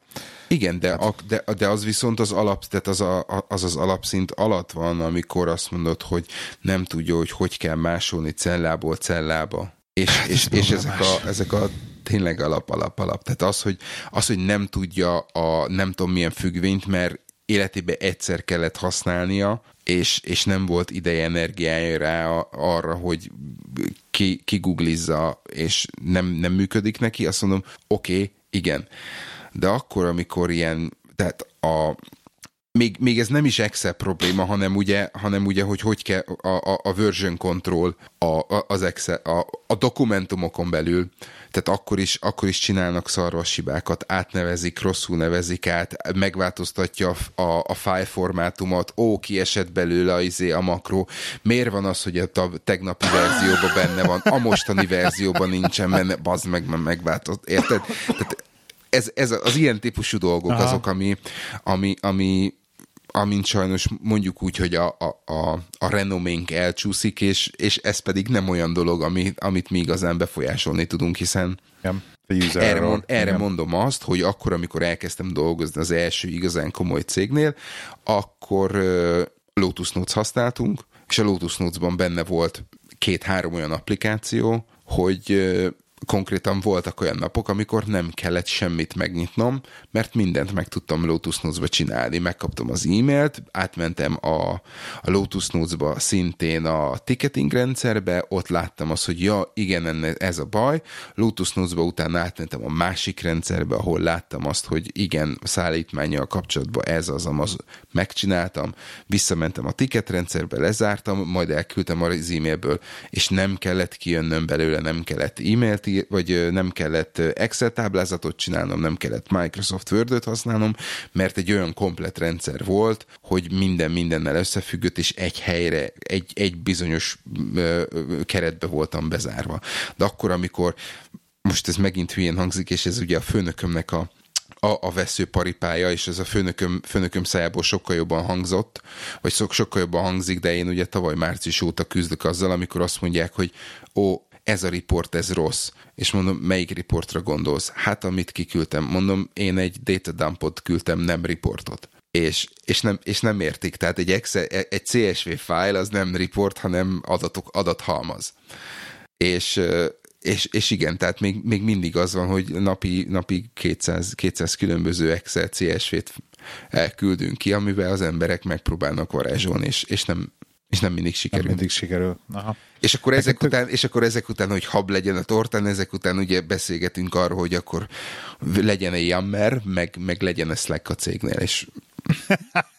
Igen, de, a, de, de az viszont az alap, tehát az, a, az az alapszint alatt van, amikor azt mondod, hogy nem tudja, hogy hogy kell másolni cellából cellába. És, és, és ezek, a, ezek a tényleg alap, alap, alap. Tehát az, hogy, az, hogy nem tudja a nem tudom milyen függvényt, mert életében egyszer kellett használnia, és, és nem volt ideje, energiája rá arra, hogy ki, kiguglizza, és nem, nem működik neki, azt mondom, oké, okay, igen. De akkor, amikor ilyen, tehát a, még, még ez nem is Excel probléma, hanem ugye, hanem ugye hogy hogy kell a, a, a version control a, a, az Excel, a, a dokumentumokon belül, tehát akkor is, akkor is csinálnak szarvasibákat, átnevezik, rosszul nevezik át, megváltoztatja a, a, a file formátumot, ó, kiesett belőle a, izé, a makro, miért van az, hogy a tegnapi verzióban benne van, a mostani verzióban nincsen benne, bazd meg, megváltozott, érted? Tehát ez, ez az ilyen típusú dolgok Aha. azok, ami, ami, ami, amint sajnos mondjuk úgy, hogy a, a, a, a renoménk elcsúszik, és, és ez pedig nem olyan dolog, ami, amit mi igazán befolyásolni tudunk, hiszen igen. Erre, mond, erre mondom azt, hogy akkor, amikor elkezdtem dolgozni az első igazán komoly cégnél, akkor uh, Lotus Notes használtunk, és a Lotus Notes-ban benne volt két-három olyan applikáció, hogy konkrétan voltak olyan napok, amikor nem kellett semmit megnyitnom, mert mindent meg tudtam Lotus Notes-ba csinálni. Megkaptam az e-mailt, átmentem a, a Lotus Notes-ba szintén a ticketing rendszerbe, ott láttam azt, hogy ja, igen, ez a baj. Lotus Notes-ba utána átmentem a másik rendszerbe, ahol láttam azt, hogy igen, szállítmányjal kapcsolatban ez az, az megcsináltam, visszamentem a ticket rendszerbe, lezártam, majd elküldtem az e-mailből, és nem kellett kijönnöm belőle, nem kellett e-mailt vagy nem kellett Excel táblázatot csinálnom, nem kellett Microsoft Word-öt használnom, mert egy olyan komplet rendszer volt, hogy minden mindennel összefüggött, és egy helyre, egy, egy bizonyos keretbe voltam bezárva. De akkor, amikor most ez megint hülyén hangzik, és ez ugye a főnökömnek a, a, a veszőparipája, és ez a főnököm, főnököm szájából sokkal jobban hangzott, vagy sokkal jobban hangzik, de én ugye tavaly március óta küzdök azzal, amikor azt mondják, hogy ó, ez a riport, ez rossz. És mondom, melyik riportra gondolsz? Hát, amit kiküldtem. Mondom, én egy data dumpot küldtem, nem riportot. És, és, nem, és nem értik. Tehát egy, Excel, egy CSV file az nem report, hanem adatok, adathalmaz. És, és, és igen, tehát még, még mindig az van, hogy napi, napi 200, 200 különböző Excel CSV-t elküldünk ki, amivel az emberek megpróbálnak varázsolni, és, és nem, és nem mindig sikerül. Nem mindig sikerül. Aha. És akkor, ezek után, és akkor ezek után, hogy hab legyen a tortán, ezek után ugye beszélgetünk arról, hogy akkor legyen egy jammer, meg, meg legyen a Slack a cégnél, és...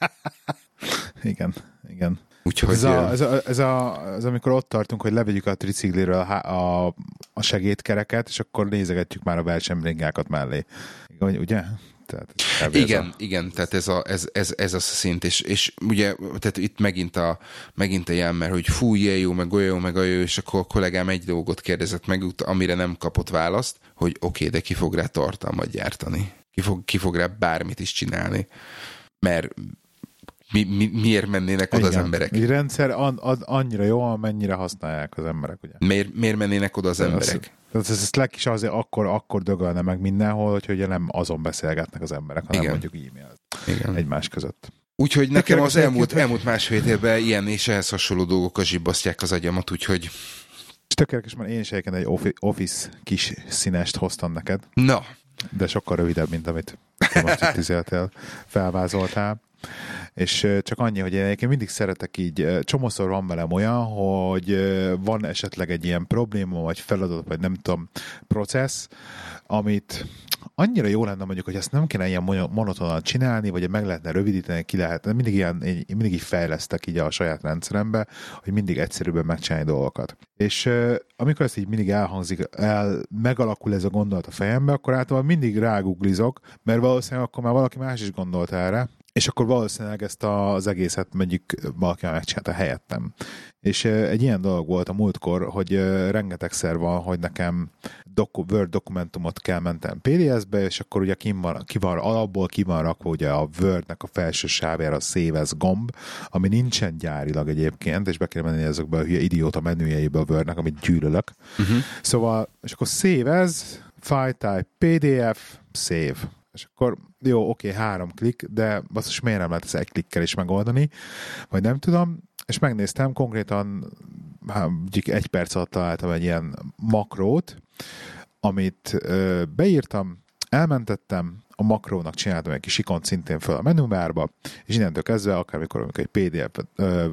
igen, igen. Úgyhogy... Ez, a, ez, a, ez, a, ez amikor ott tartunk, hogy levegyük a tricikliről a, a, a segédkereket, és akkor nézegetjük már a versenybringákat mellé. Ugye? Tehát igen, a... igen, tehát ez a, ez, ez, ez a szint, és, és ugye, tehát itt megint a, megint a jelmer, hogy fú, jó, meg olyan jó, meg olyan jó, és akkor a kollégám egy dolgot kérdezett meg, amire nem kapott választ, hogy oké, okay, de ki fog rá tartalmat gyártani? Ki fog, ki fog rá bármit is csinálni? Mert mi, mi, miért mennének oda Igen. az emberek? Egy rendszer an, an, annyira jó, amennyire használják az emberek, ugye? Miért, miért mennének oda az emberek? Tehát ez, ez leg is azért akkor, akkor dögölne meg mindenhol, hogy ugye nem azon beszélgetnek az emberek, hanem Igen. mondjuk e-mail Igen. egymás között. Úgyhogy nekem az elmúlt, elmúlt másfél évben ilyen és ehhez hasonló dolgok zsibbasztják az agyamat, úgyhogy És tökéletes, mert én is egyébként egy offi- Office kis színest hoztam neked, na, de sokkal rövidebb, mint amit most itt izéltél, felvázoltál. És csak annyi, hogy én egyébként mindig szeretek így, csomószor van velem olyan, hogy van esetleg egy ilyen probléma, vagy feladat, vagy nem tudom, processz, amit annyira jó lenne mondjuk, hogy ezt nem kéne ilyen mono- monotonan csinálni, vagy meg lehetne rövidíteni, ki lehetne. Mindig, ilyen, én mindig így fejlesztek így a saját rendszerembe, hogy mindig egyszerűbben megcsinálni dolgokat. És amikor ez így mindig elhangzik, el, megalakul ez a gondolat a fejembe, akkor általában mindig ráguglizok, mert valószínűleg akkor már valaki más is gondolt erre, és akkor valószínűleg ezt az egészet mondjuk valaki megcsinálta helyettem. És egy ilyen dolog volt a múltkor, hogy rengetegszer van, hogy nekem doku, Word dokumentumot kell mentem PDF-be, és akkor ugye ki van, ki van, alapból ki van rakva ugye a Word-nek a felső sávjára a Save as gomb, ami nincsen gyárilag egyébként, és be kell menni ezekbe a hülye idióta menüjeibe a Word-nek, amit gyűlölök. uh-huh. Szóval, és akkor Save as, File Type, PDF, Save. És akkor jó, oké, három klik, de basszus miért nem lehet ezt egy klikkel is megoldani, vagy nem tudom, és megnéztem, konkrétan mondjuk egy perc alatt találtam egy ilyen makrót, amit beírtam, elmentettem, a makrónak csináltam egy kis ikont szintén fel a menübárba, és innentől kezdve, akármikor amikor egy PDF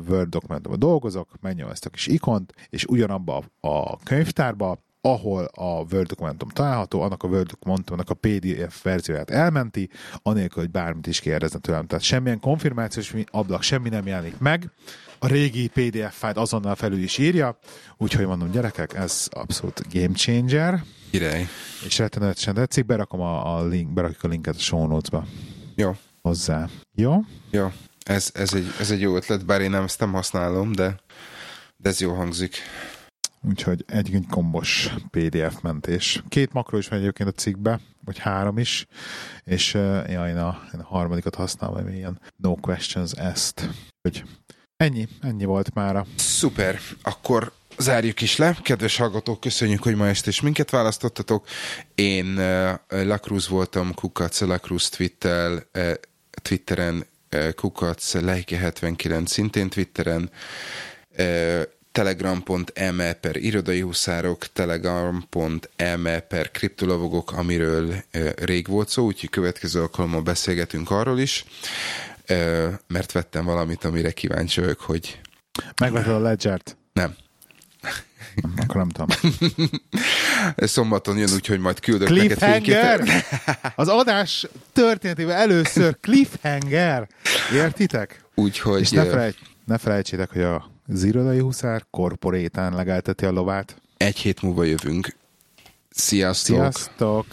Word dokumentumban dolgozok, megnyom ezt a kis ikont, és ugyanabba a könyvtárba, ahol a Word dokumentum található, annak a Word dokumentumnak a PDF verzióját elmenti, anélkül, hogy bármit is kérdezne tőlem. Tehát semmilyen konfirmációs ablak, semmi nem jelenik meg. A régi PDF fájlt azonnal felül is írja, úgyhogy mondom, gyerekek, ez abszolút game changer, király. és rettenetesen tetszik, berakom a, a link, berakjuk a linket a show notes-ba Jó, hozzá. Jó? jó. Ez, ez, egy, ez egy jó ötlet, bár én nem ezt nem használom, de, de ez jó hangzik. Úgyhogy egy, egy kombos PDF mentés. Két makro is van egyébként a cikkbe, vagy három is, és uh, ja, én, a, én a harmadikat használom, ami ilyen no questions asked. Hogy ennyi, ennyi volt mára. Szuper, akkor zárjuk is le. Kedves hallgatók, köszönjük, hogy ma este is minket választottatok. Én uh, Lacruz voltam, Kukac Lacruz Twitter, uh, Twitteren, uh, Kukac Leike 79 szintén Twitteren, telegram.me per irodai huszárok, telegram.me per kriptolavogok, amiről rég volt szó, úgyhogy következő alkalommal beszélgetünk arról is, mert vettem valamit, amire kíváncsi vagyok, hogy Megvetted a Ledgert? nem. Akkor nem tudom. Szombaton jön, úgyhogy majd küldök neked Cliffhanger! Az adás történetében először cliffhanger! Értitek? Úgyhogy És ne, felejt, ne felejtsétek, hogy a zirodai huszár korporétán legelteti a lovát. egy hét múlva jövünk. Sziasztok! Sziasztok!